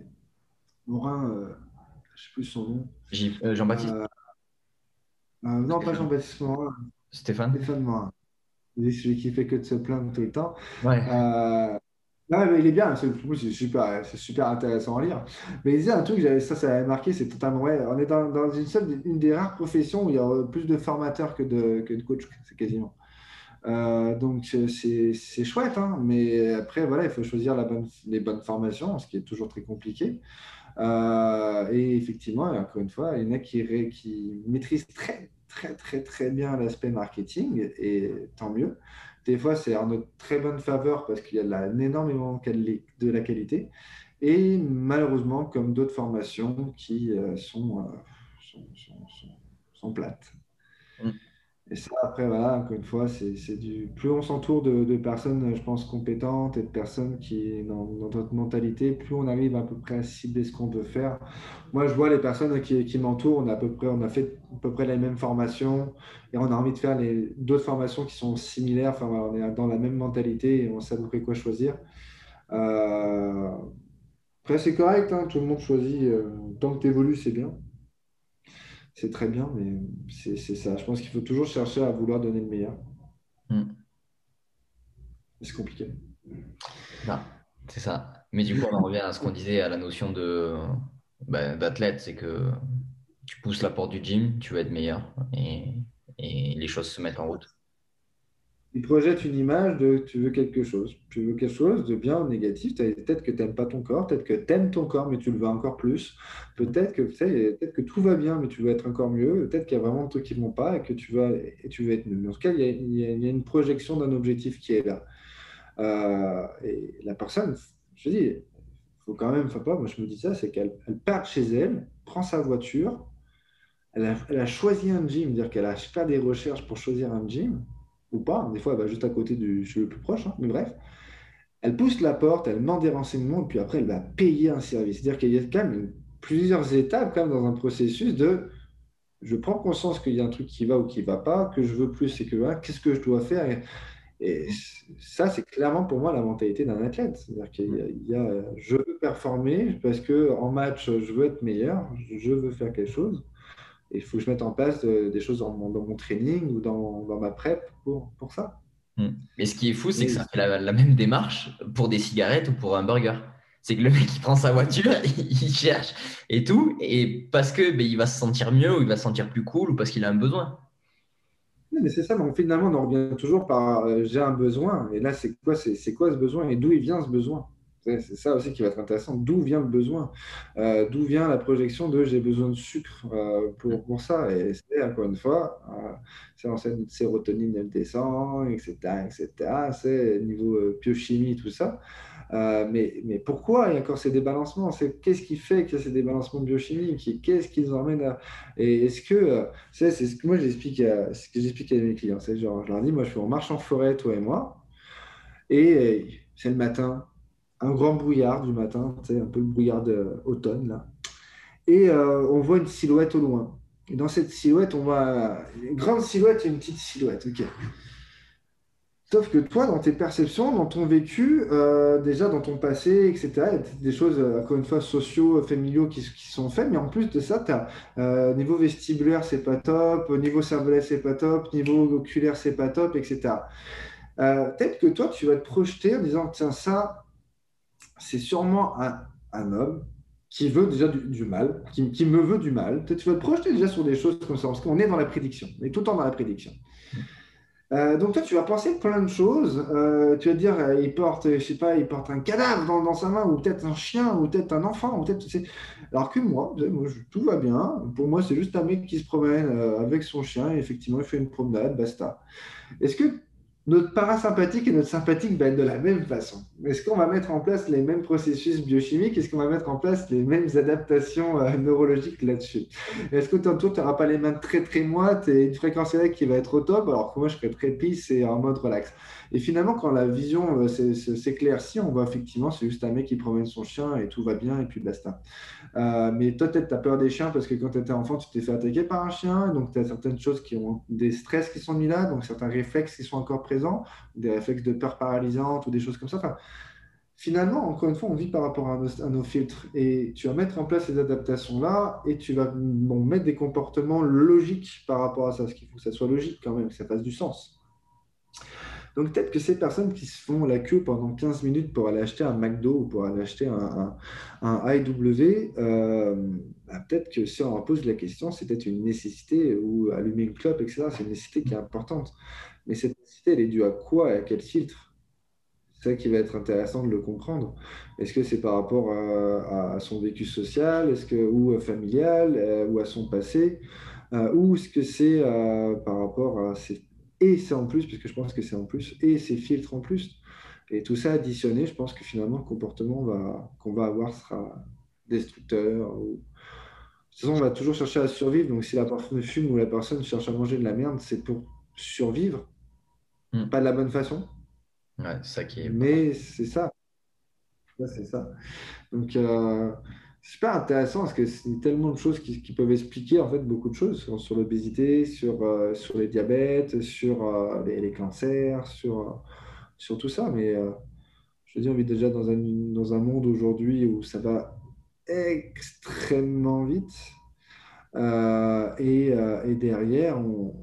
Morin, euh, je ne sais plus son nom. Euh, Jean-Baptiste. non, pas Jean-Baptiste Morin. Stéphane Stéphane Morin. C'est celui qui fait que de se plaindre tout le temps. Ouais. Il est bien, c'est super, super intéressant à lire. Mais il disait un truc, ça, ça avait marqué, c'est totalement vrai. On est dans, une, des rares professions où il y a plus de formateurs que de, coachs, c'est quasiment. Euh, donc c'est chouette, hein, mais après, voilà, il faut choisir les bonnes formations, ce qui est toujours très compliqué. Euh, et effectivement, encore une fois, il y en a qui maîtrisent très, très, très, très bien l'aspect marketing, et tant mieux. Des fois, c'est en notre très bonne faveur parce qu'il y a là, énormément de la qualité. Et malheureusement, comme d'autres formations qui euh, sont, sont, sont, sont, plates. Et ça, après, voilà, encore une fois, c'est du. Plus on s'entoure de, personnes, je pense, compétentes et de personnes qui, dans, notre mentalité, plus on arrive à peu près à cibler ce qu'on veut faire. Moi, je vois les personnes qui, m'entourent, on a on a fait à peu près les mêmes formations et on a envie de faire d'autres formations qui sont similaires. Enfin, on est dans la même mentalité et on sait à peu près quoi choisir. Euh, après, c'est correct, hein, tout le monde choisit. Euh, tant que tu évolues, c'est bien c'est très bien, mais c'est ça. Je pense qu'il faut toujours chercher à vouloir donner le meilleur. Hmm. C'est compliqué. c'est ça. Mais du coup, on en revient à ce qu'on disait, à la notion de ben, d'athlète, c'est que tu pousses la porte du gym, tu veux être meilleur et, et les choses se mettent en route projette une image de tu veux quelque chose. Tu veux quelque chose de bien ou négatif? Peut-être que tu n'aimes pas ton corps, peut-être que tu aimes ton corps, mais tu le veux encore plus. Peut-être que, peut que tout va bien, mais tu veux être encore mieux. Peut-être qu'il y a vraiment des trucs qui ne vont pas et que tu veux, et tu veux être mieux. En tout cas, il y a, une projection d'un objectif qui est là. Euh, et la personne, je dis, il faut quand même, faut pas, moi je me dis ça, c'est qu'elle part chez elle, prend sa voiture, elle a, elle a choisi un gym, dire qu'elle a fait des recherches pour choisir un gym ou pas. Des fois, elle va juste à côté du chez le plus proche, hein, mais bref. Elle pousse la porte, elle demande des renseignements, puis après, elle va payer un service. C'est-à-dire qu'il y a quand même plusieurs étapes quand même dans un processus de je prends conscience qu'il y a un truc qui va ou qui ne va pas, que je veux plus et que hein, qu'est-ce que je dois faire? Et, ça, c'est clairement pour moi la mentalité d'un athlète. C'est-à-dire qu'il y, a, je veux performer parce qu'en match, je veux être meilleur, je veux faire quelque chose il faut que je mette en place euh, des choses dans mon, training ou dans, ma prep pour, pour ça. Hmm. Mais ce qui est fou, c'est que ça fait la, même démarche pour des cigarettes ou pour un burger. C'est que le mec, il prend sa voiture, il cherche et tout, et parce que ben, il va se sentir mieux ou il va se sentir plus cool ou parce qu'il a un besoin. mais c'est ça, donc finalement, on en revient toujours par euh, j'ai un besoin. Et là, c'est quoi, c'est quoi ce besoin et d'où il vient ce besoin? C'est ça aussi qui va être intéressant. D'où vient le besoin? Euh, D'où vient la projection de j'ai besoin de sucre euh, pour, pour, ça? Et c'est encore une fois, euh, c'est en sérotonine, elle descend, etc. etc. C'est niveau biochimie, tout ça. mais, mais pourquoi il y a encore ces débalancements? Qu'est-ce qui fait qu'il y a ces débalancements biochimiques Qu'est-ce qui nous emmène à. Et est-ce que. c'est ce que moi j'explique à, ce que j'explique à mes clients. C'est genre, je leur dis moi, je suis en marche en forêt, toi et moi. Et c'est le matin, un grand brouillard du matin, un peu le brouillard d'automne là. Et euh, on voit une silhouette au loin. Et dans cette silhouette, on voit une grande silhouette et une petite silhouette. Ok. Sauf que toi, dans tes perceptions, dans ton vécu, euh, déjà dans ton passé, etc., il y a des choses, euh, encore une fois, sociaux, familiaux qui, sont faites, mais en plus de ça, as niveau vestibulaire, c'est pas top, niveau cervelet, c'est pas top, niveau oculaire, c'est pas top, etc. Peut-être que toi, tu vas te projeter en disant, tiens, ça, c'est sûrement un, homme qui veut déjà du, mal, qui, me veut du mal. Tu vas te projeter déjà sur des choses comme ça, parce qu'on est dans la prédiction, on est tout le temps dans la prédiction. Euh, donc toi, tu vas penser plein de choses. Euh, tu vas dire, euh, il porte, je sais pas, il porte un cadavre dans, sa main, ou peut-être un chien, ou peut-être un enfant, ou. Alors que moi tout va bien. Pour moi, c'est juste un mec qui se promène avec son chien et effectivement, il fait une promenade, basta. Est-ce que notre parasympathique et notre sympathique va être de la même façon. Est-ce qu'on va mettre en place les mêmes processus biochimiques? Est-ce qu'on va mettre en place les mêmes adaptations euh, neurologiques là-dessus? Est-ce que tantôt, tu n'auras pas les mains très très moites et une fréquence électrique qui va être au top, alors que moi, je serai très pisse et en mode relax? Et finalement, quand la vision euh, s'éclaircit, on voit effectivement, c'est juste un mec qui promène son chien et tout va bien et puis basta. Euh, mais toi, peut-être, tu as peur des chiens parce que quand tu étais enfant, tu t'es fait attaquer par un chien. Donc, tu as certaines choses qui ont des stress qui sont mis là, donc certains réflexes qui sont encore présents, des réflexes de peur paralysante ou des choses comme ça. Finalement, encore une fois, on vit par rapport à nos, filtres. Et tu vas mettre en place ces adaptations-là et tu vas mettre des comportements logiques par rapport à ça. Ce qu'il faut que ça soit logique quand même, que ça fasse du sens. Donc peut-être que ces personnes qui se font la queue pendant 15 minutes pour aller acheter un McDo ou pour aller acheter un, un, IW, euh, bah, peut-être que si on leur pose la question, c'est peut-être une nécessité ou allumer une clope, etc. C'est une nécessité qui est importante. Mais cette elle est due à quoi et à quel filtre? C'est ça qui va être intéressant de le comprendre. Est-ce que c'est par rapport à, son vécu social, est-ce que, ou familial, euh, ou à son passé, euh, ou est-ce que c'est par rapport à ses et c'est en plus, puisque je pense que c'est en plus, et ces filtres en plus? Et tout ça additionné, je pense que finalement, le comportement qu'on va, avoir sera destructeur. Ou... De toute façon, on va toujours chercher à survivre. Donc, si la personne fume ou la personne cherche à manger de la merde, c'est pour survivre. Hmm. Pas de la bonne façon. Ouais, c'est ça qui est. Mais c'est ça. c'est ça. Donc, euh, c'est super intéressant parce que c'est tellement de choses qui, peuvent expliquer en fait beaucoup de choses sur, l'obésité, sur, euh, sur les diabètes, sur euh, les, cancers, sur, sur tout ça. Mais je veux dire, on vit déjà dans un, dans un monde aujourd'hui où ça va extrêmement vite. Et, et, derrière, on,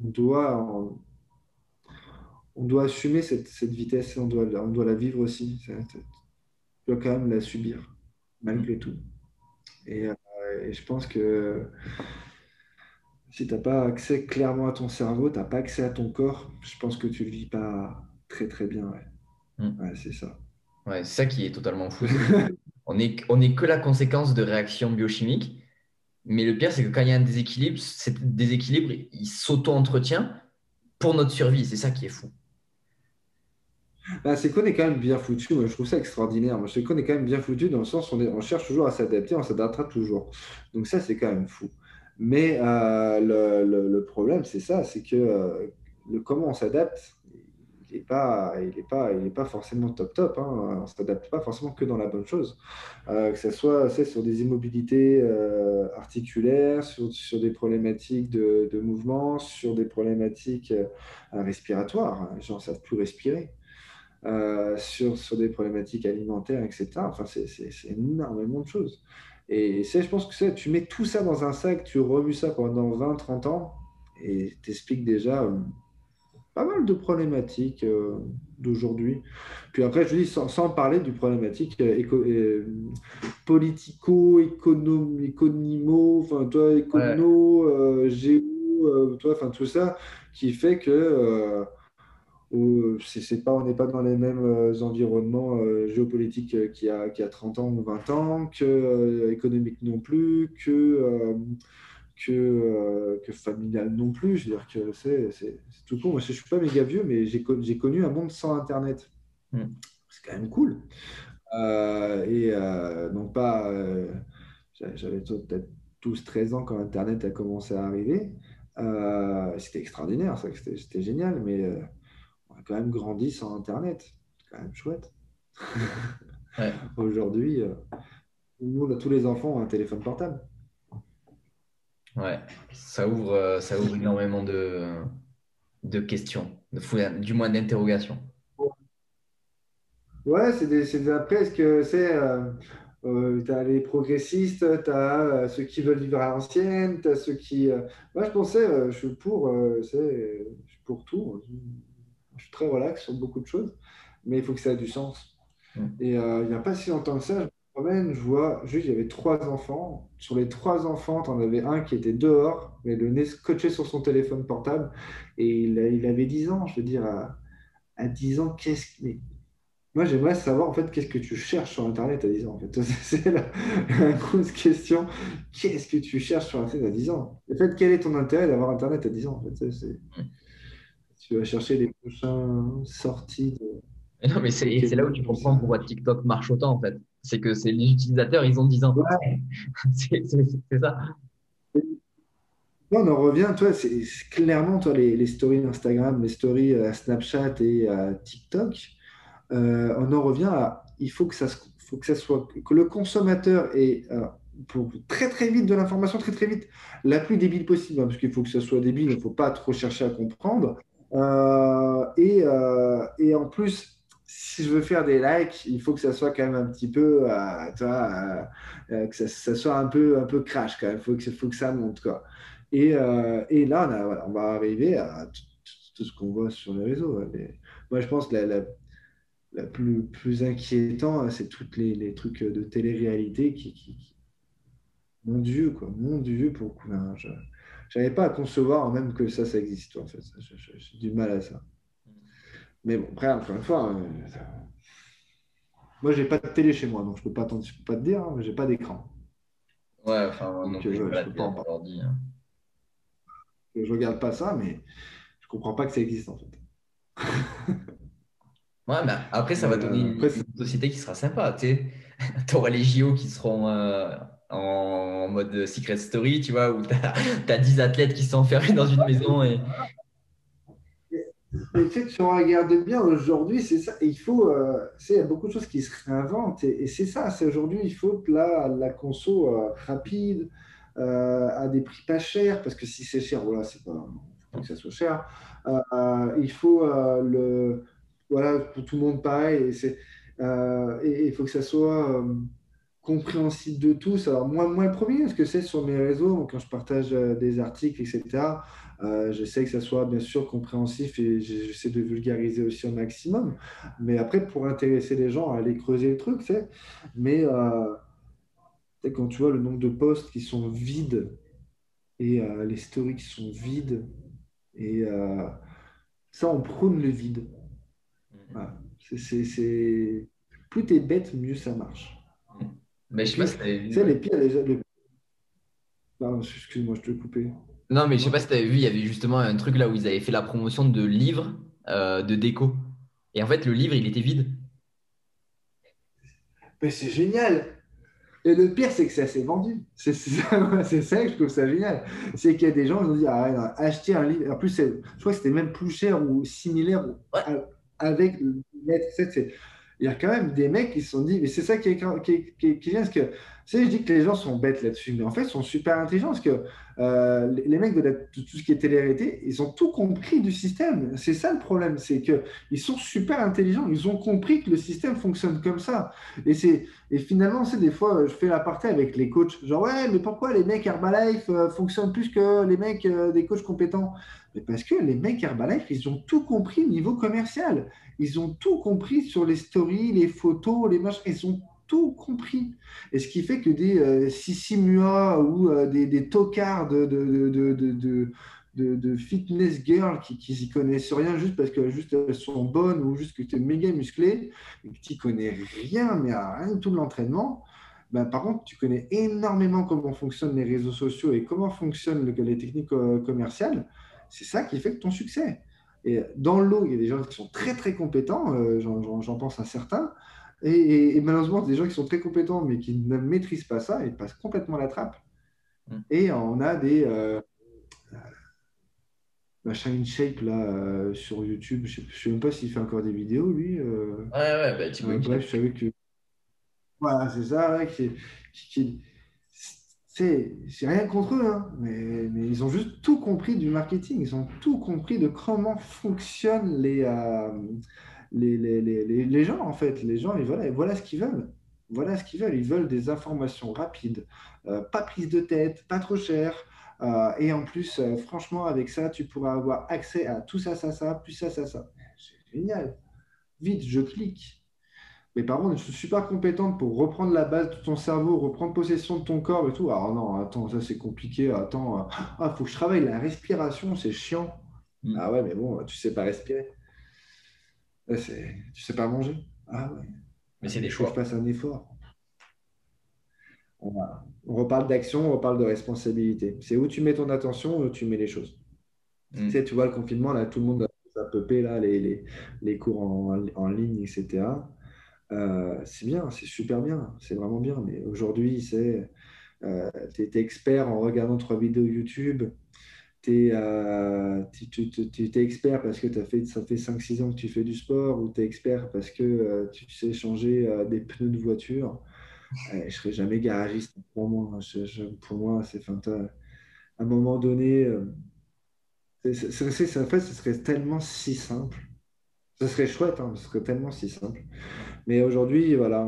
doit, on, doit assumer cette, cette, vitesse, on doit, on doit la vivre aussi. On doit quand même la subir malgré tout. Euh, et, je pense que si tu n'as pas accès clairement à ton cerveau, tu n'as pas accès à ton corps, je pense que tu ne le vis pas très très bien. Ouais, mm. c'est ça. Ouais, c'est ça qui est totalement fou. on n'est on est que la conséquence de réactions biochimiques. Mais le pire, c'est que quand il y a un déséquilibre, cet déséquilibre, il s'auto-entretient pour notre survie. C'est ça qui est fou. Bah, c'est qu'on est quand même bien foutu. Moi, je trouve ça extraordinaire. Moi, c'est qu'on est quand même bien foutu dans le sens où on, cherche toujours à s'adapter, on s'adaptera toujours. Donc ça, c'est quand même fou. Mais euh, le, le, problème, c'est ça, c'est que euh, le, comment on s'adapte, il n'est pas, il est pas, il est pas forcément top top. Hein. On s'adapte pas forcément que dans la bonne chose. Euh, que ce soit sur des immobilités articulaires, sur, sur, des problématiques de, de, mouvement, sur des problématiques respiratoires. Les gens ne savent plus respirer. Euh, sur, sur des problématiques alimentaires, etc. Enfin, c'est énormément de choses. Et je pense que tu mets tout ça dans un sac, tu revues ça pendant 20, 30 ans, et t'expliques déjà euh, pas mal de problématiques euh, d'aujourd'hui. Puis après, je dis, sans, sans parler du problématique politico, économimo, enfin, toi, écono, géo, toi, enfin, tout ça, qui fait que où c'est pas, on n'est pas dans les mêmes euh, environnements euh, géopolitiques qu'il y, a, y a 30 ans ou 20 ans, que euh, économiques non plus, que, que, que familial non plus. Je veux dire que c'est, tout con. Moi, je ne suis pas méga vieux, mais j'ai, j'ai connu un monde sans Internet. Hmm. C'est quand même cool. et non pas. j'avais peut-être 12-13 ans quand Internet a commencé à arriver. c'était extraordinaire, c'était génial, mais quand même grandi sans Internet. C'est quand même chouette. Aujourd'hui, euh, tous les enfants ont un téléphone portable. Ouais, ça ouvre, euh, ça ouvre énormément de, de questions, de, du moins d'interrogations. Ouais, c'est après, ce que c'est. Euh, tu as les progressistes, tu as ceux qui veulent vivre à l'ancienne, tu as ceux qui. moi, je pensais, je suis pour, c'est pour tout. Je suis très relax sur beaucoup de choses, mais il faut que ça ait du sens. Et euh, il n'y a pas si longtemps que ça, promène, je vois, juste, il y avait trois enfants. Sur les trois enfants, tu en avais un qui était dehors, mais le nez scotché sur son téléphone portable. Et il, il avait 10 ans, je veux dire, à, à 10 ans, qu'est-ce que. Moi, j'aimerais savoir, en fait, qu'est-ce que tu cherches sur Internet à 10 ans, en fait. C'est la, la, grosse question. Qu'est-ce que tu cherches sur Internet à 10 ans? En fait, quel est ton intérêt d'avoir Internet à 10 ans, en fait? Tu vas chercher les prochains sorties de... Non, mais c'est là où tu comprends pourquoi TikTok marche autant, en fait c'est que c'est les utilisateurs, ils ont 10 ans. c'est ça. On en revient, toi, c'est clairement toi, les, les stories Instagram, les stories à Snapchat et à TikTok. Euh, on en revient à il faut que ça, faut que ça soit que le consommateur ait euh, pour très très vite de l'information très très vite la plus débile possible hein, parce qu'il faut que ça soit débile, il ne faut pas trop chercher à comprendre. Euh, et, et en plus, si je veux faire des likes, il faut que ça soit quand même un petit peu, euh, tu vois, euh, euh, que ça, soit un peu, un peu crash quand même. Il faut que, ça monte, quoi. Et, et là, on, va arriver à tout, ce qu'on voit sur les réseaux. moi, je pense que la, la, plus, plus inquiétant, c'est tous les, trucs de télé-réalité qui, Mon Dieu, quoi. Mon Dieu, pourquoi je n'avais pas à concevoir même que ça, ça existe, en fait. J'ai du mal à ça. Mais bon, après, encore une fois, euh, moi, j'ai pas de télé chez moi, donc je peux pas, peux pas te dire, hein, mais j'ai pas d'écran. Ouais, enfin, non plus, je, je, peux pas en parler. Hein. Je regarde pas ça, mais je comprends pas que ça existe en fait. ouais, mais après, ça va donner une, société qui sera sympa. Tu auras les JO qui seront euh, en mode Secret Story, tu vois, où tu as, 10 athlètes qui sont enfermés dans une maison et, mais tu sais, si on regarde bien aujourd'hui, c'est ça. il faut, euh, il y a beaucoup de choses qui se réinventent. Et, c'est ça, c'est aujourd'hui, il faut la, la conso euh, rapide, euh, à des prix pas chers, parce que si c'est cher, voilà, c'est pas, faut que ça soit cher. il faut le, voilà, pour tout le monde pareil. Et il faut que ça soit compréhensible de tous. Alors, moi, moi le premier, ce que c'est sur mes réseaux, quand je partage des articles, etc., euh, j'essaie que ça soit bien sûr compréhensif et j'essaie de vulgariser aussi au maximum. Mais après, pour intéresser les gens à aller creuser le truc, c'est. Mais euh, quand tu vois le nombre de posts qui sont vides et euh, les stories qui sont vides, et ça, on prône le vide. Voilà. C'est, Plus tu es bête, mieux ça marche. Mais je sais pas les pires, les... excuse-moi, je te coupé. Non, mais je sais pas si tu avais vu, il y avait justement un truc là où ils avaient fait la promotion de livres euh, de déco. Et en fait, le livre, il était vide. Mais c'est génial! Et le pire, c'est que ça s'est vendu. C'est ça, que je trouve ça génial. C'est qu'il y a des gens qui ont dit ah, acheter un livre. En plus, je crois que c'était même plus cher ou similaire avec le il y a quand même des mecs qui se sont dit, mais c'est ça qui est, qui, qui, qui vient, parce que, sais, je dis que les gens sont bêtes là-dessus, mais en fait, ils sont super intelligents, parce que euh, les mecs de, tout ce qui est télé-réalité, ils ont tout compris du système. C'est ça le problème, c'est qu'ils sont super intelligents, ils ont compris que le système fonctionne comme ça. Et, c'est, et finalement, c'est des fois, je fais la partie avec les coachs, genre, ouais, mais pourquoi les mecs Herbalife euh, fonctionnent plus que les mecs euh, des coachs compétents? Mais parce que les mecs Herbalife, ils ont tout compris au niveau commercial. Ils ont tout compris sur les stories, les photos, les machins. Ils ont tout compris. Et ce qui fait que des euh, Sissi Mua ou euh, des, des, tocards de, fitness girls qui n'y connaissent rien juste parce que juste sont bonnes ou juste que tu es méga musclé et que tu connais rien, mais rien de tout de l'entraînement. Ben, par contre, tu connais énormément comment fonctionnent les réseaux sociaux et comment fonctionnent les techniques euh, commerciales. C'est ça qui fait que ton succès. Et dans le lot, il y a des gens qui sont très très compétents, euh, j'en pense à certains, et, malheureusement, des gens qui sont très compétents mais qui ne maîtrisent pas ça et passent complètement la trappe. Mm. Et on a des euh, euh machin shape là euh, sur YouTube, je ne sais, même pas s'il fait encore des vidéos lui. ouais, ouais, bah, tu bref, je savais que. Voilà, c'est ça, ouais, qui, qui, c'est rien contre eux, hein, mais, ils ont juste tout compris du marketing, ils ont tout compris de comment fonctionnent les, euh, gens, en fait. Les gens, voilà ce qu'ils veulent. Voilà ce qu'ils veulent. Ils veulent des informations rapides, euh, pas prise de tête, pas trop cher. Euh, et en plus, franchement, avec ça, tu pourras avoir accès à tout ça, ça, ça, plus ça, ça, ça. C'est génial. Vite, je clique. Mais par contre, je suis super compétente pour reprendre la base de ton cerveau, reprendre possession de ton corps et tout. Alors non, attends, ça c'est compliqué. Attends, il ah, faut que je travaille la respiration, c'est chiant. Mm. Ah ouais, mais bon, tu sais pas respirer. Tu sais pas manger. Ah ouais. Mais c'est des choix. Je passe un effort. On, reparle d'action, on reparle de responsabilité. C'est où tu mets ton attention, où tu mets les choses. Mm. Tu sais, tu vois, le confinement, là, tout le monde a peupé là, les, les, les cours en, en, ligne, etc. Euh, c'est bien, c'est super bien, c'est vraiment bien. Mais aujourd'hui, c'est, euh, tu es, expert en regardant trois vidéos YouTube, tu es, euh, expert parce que as fait, ça fait 5-6 ans que tu fais du sport, ou tu es expert parce que tu sais changer des pneus de voiture. je ne serai jamais garagiste pour moi. pour moi, c'est à un moment donné, fait, ce serait tellement si simple. Ce serait chouette, hein, ce serait tellement si simple. Mais aujourd'hui, voilà,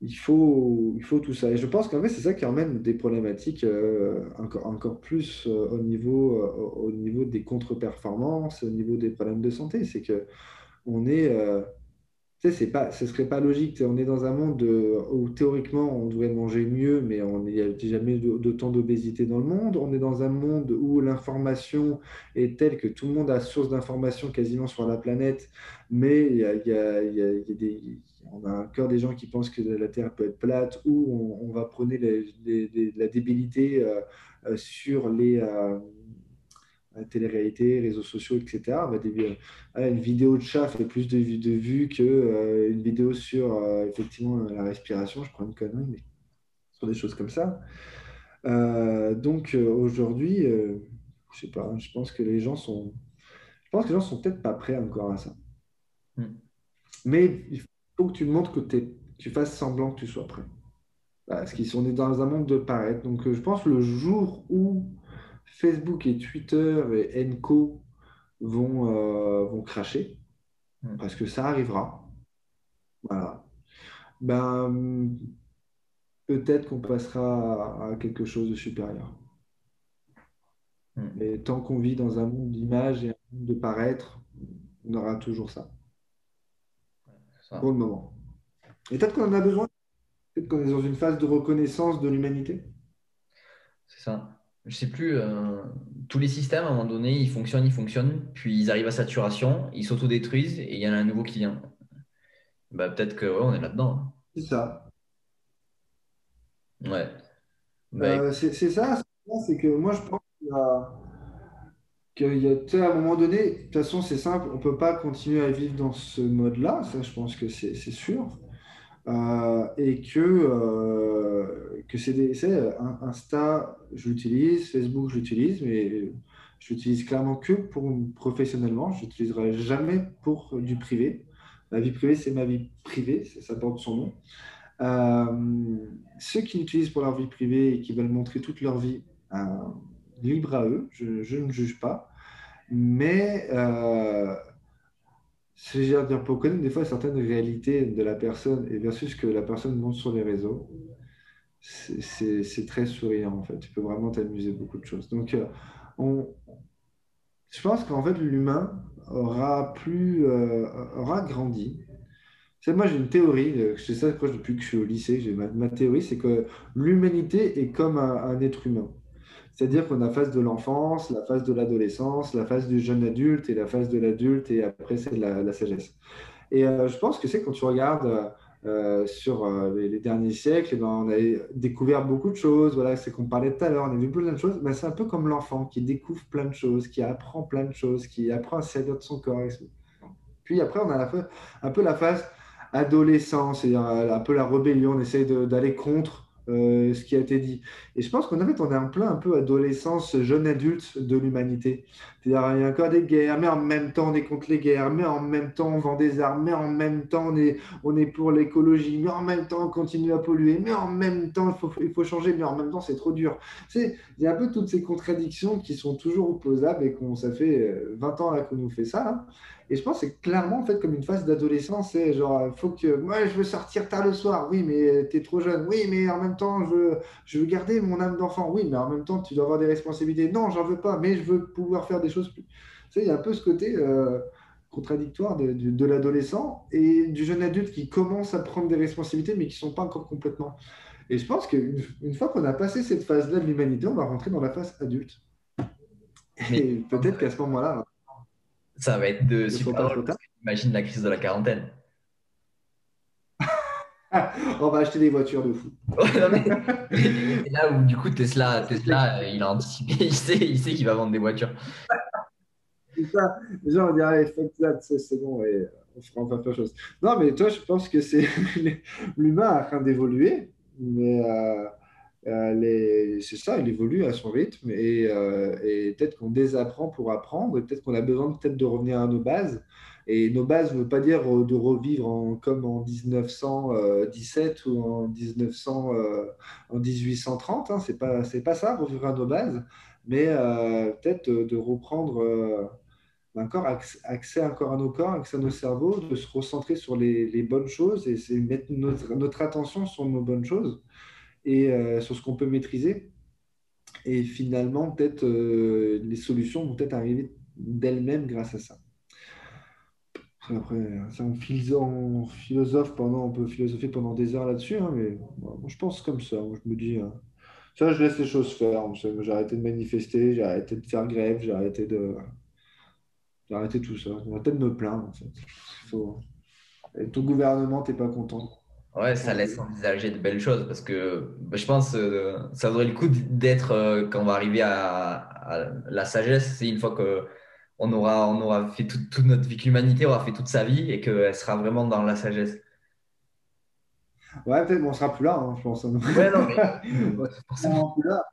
il, faut, il faut tout ça. Et je pense qu'en fait, c'est ça qui emmène des problématiques euh, encore, plus euh, au, niveau, euh, au niveau des contre-performances, au niveau des problèmes de santé. C'est que on est c'est pas, ce serait pas logique. On est dans un monde où théoriquement on devrait manger mieux, mais il n'y a jamais d'autant d'obésité dans le monde. On est dans un monde où l'information est telle que tout le monde a source d'information quasiment sur la planète, mais il y a, y a, des, on encore des gens qui pensent que la Terre peut être plate, ou on, va prôner la débilité euh, euh, sur les, euh, télé-réalité, réseaux sociaux, etc. une vidéo de chat fait plus de, de vues qu'une euh, vidéo sur euh, effectivement la respiration, je prends une connerie, mais sur des choses comme ça. Euh, donc aujourd'hui, je sais pas, je pense que les gens sont, je pense que les gens sont peut-être pas prêts encore à ça. Hmm. Mais il faut que tu montres que tu fasses semblant que tu sois prêt. Parce qu'ils sont dans un monde de paraître. Donc je pense le jour où Facebook et Twitter et Enco vont, euh, vont cracher, hmm. parce que ça arrivera. Voilà. Ben, peut-être qu'on passera à, quelque chose de supérieur. Hmm. Mais tant qu'on vit dans un monde d'image et un monde de paraître, on aura toujours ça. Pour le moment. Et peut-être qu'on en a besoin. Peut-être qu'on est dans une phase de reconnaissance de l'humanité. C'est ça je sais plus, euh, tous les systèmes, à un moment donné, ils fonctionnent, ils fonctionnent, puis ils arrivent à saturation, ils s'autodétruisent et il y en a un nouveau qui vient. Bah, peut-être que on est là-dedans. Hein. C'est ça. Ouais. Bah, euh, c'est ça, c'est que moi je pense qu'il y a, y a à un moment donné, de toute façon c'est simple, on ne peut pas continuer à vivre dans ce mode-là, ça je pense que c'est sûr. Euh, et que, euh, que c'est Insta, je l'utilise, Facebook, je l'utilise, mais je l'utilise clairement que pour professionnellement. Je n'utiliserai jamais pour du privé. La vie privée, c'est ma vie privée, ça porte son nom. Euh, ceux qui l'utilisent pour leur vie privée et qui veulent montrer toute leur vie, libre à eux, je, ne juge pas. Mais c'est-à-dire pour connaître des fois certaines réalités de la personne et versus ce que la personne montre sur les réseaux, c'est très souriant en fait. Tu peux vraiment t'amuser beaucoup de choses. Donc, euh, on, je pense qu'en fait, l'humain aura plus, euh, aura grandi. C'est moi, j'ai une théorie, je sais ça depuis que je suis au lycée. Ma, ma théorie, c'est que l'humanité est comme un être humain. C'est-à-dire qu'on a la phase de l'enfance, la phase de l'adolescence, la phase du jeune adulte et la phase de l'adulte et après c'est la, sagesse. Et euh, je pense que c'est quand tu regardes euh, sur euh, les, derniers siècles, eh ben, on a découvert beaucoup de choses. Voilà, c'est qu'on parlait tout à l'heure, on a vu plein de choses. Ben, c'est un peu comme l'enfant qui découvre plein de choses, qui apprend plein de choses, qui apprend à servir de son corps. Puis après, on a un peu la phase adolescence, c'est-à-dire un peu la rébellion, on essaye d'aller contre euh, ce qui a été dit. Et je pense qu'en fait, on est en plein un peu adolescence, jeune adulte de l'humanité. C'est-à-dire, il y a encore des guerres, mais en même temps, on est contre les guerres, mais en même temps, on vend des armes, mais en même temps, on est, on est pour l'écologie, mais en même temps, on continue à polluer, mais en même temps, il faut, changer, mais en même temps, c'est trop dur. C'est, il y a un peu toutes ces contradictions qui sont toujours opposables et qu'on, ça fait 20 euh, ans qu'on nous fait ça. Hein. Et je pense que c'est clairement en fait comme une phase d'adolescence. C'est genre, faut que moi je veux sortir tard le soir. Oui, mais tu es trop jeune. Oui, mais en même temps, je veux, je veux garder mon âme d'enfant. Oui, mais en même temps, tu dois avoir des responsabilités. Non, j'en veux pas, mais je veux pouvoir faire des choses plus. Tu sais, il y a un peu ce côté euh, contradictoire de, de, l'adolescent et du jeune adulte qui commence à prendre des responsabilités mais qui ne sont pas encore complètement. Et je pense qu'une une fois qu'on a passé cette phase-là de l'humanité, on va rentrer dans la phase adulte. Et peut-être qu'à ce moment-là. Ça va être de super Imagine la crise de la quarantaine. on va acheter des voitures de fou. et là où du coup Tesla, Tesla il a anticipé, il sait, il sait qu'il va vendre des voitures. C'est ça. Les gens vont dire, allez, fuck that, c'est bon, et on fera enfin plein de choses. Non, mais toi, je pense que c'est l'humain a train d'évoluer, mais euh, euh, c'est ça, il évolue à son rythme, et, euh, peut-être qu'on désapprend pour apprendre, peut-être qu'on a besoin peut-être de revenir à nos bases. Et nos bases ne veut pas dire de revivre comme en 1917 ou en, 1900, en 1830. Hein, c'est pas ça, revivre à nos bases, mais peut-être de, reprendre encore accès encore à nos corps, accès à nos cerveaux, de se recentrer sur les, bonnes choses et mettre notre, attention sur nos bonnes choses et euh, sur ce qu'on peut maîtriser. Et finalement, peut-être euh, les solutions vont peut-être arriver d'elles-mêmes grâce à ça. Après, on philosophe pendant, on peut philosopher pendant des heures là-dessus, hein, mais moi, je pense comme ça. je me dis, hein, ça, je laisse les choses faire. J'ai arrêté de manifester, j'ai arrêté de faire grève, j'ai arrêté de, j'ai arrêté tout ça. On va peut-être me plaindre, en fait. Faut... Ton gouvernement, t'es pas content. Ouais, ça laisse envisager de belles choses parce que bah, je pense que euh, ça vaudrait le coup d'être, euh, quand on va arriver à, la sagesse, c'est une fois qu'on aura, on aura fait toute notre vie, que l'humanité aura fait toute sa vie et qu'elle sera vraiment dans la sagesse. Ouais, peut-être qu'on sera plus là, hein, je pense. Ouais, non, mais... forcément plus là.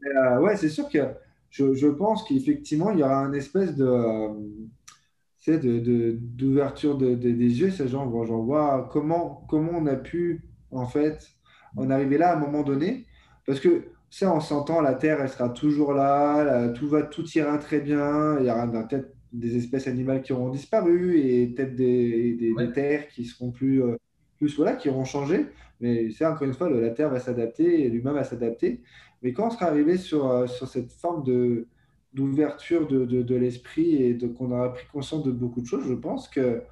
Mais, euh, ouais, c'est sûr que je, pense qu'effectivement, il y aura un espèce de, euh, d'ouverture de, des yeux. C'est genre, j'en vois comment, comment on a pu, en fait, en arriver là à un moment donné? Parce que ça, on s'entend, la Terre, elle sera toujours là, tout, va, tout ira très bien. Il y aura peut-être des espèces animales qui auront disparu et peut-être des, des, terres qui seront plus, euh, plus voilà, qui auront changé. Mais c'est encore une fois, la Terre va s'adapter et l'humain va s'adapter. Mais quand on sera arrivé sur, euh, sur cette forme de, d'ouverture de, de, l'esprit et qu'on aura pris conscience de beaucoup de choses, je pense que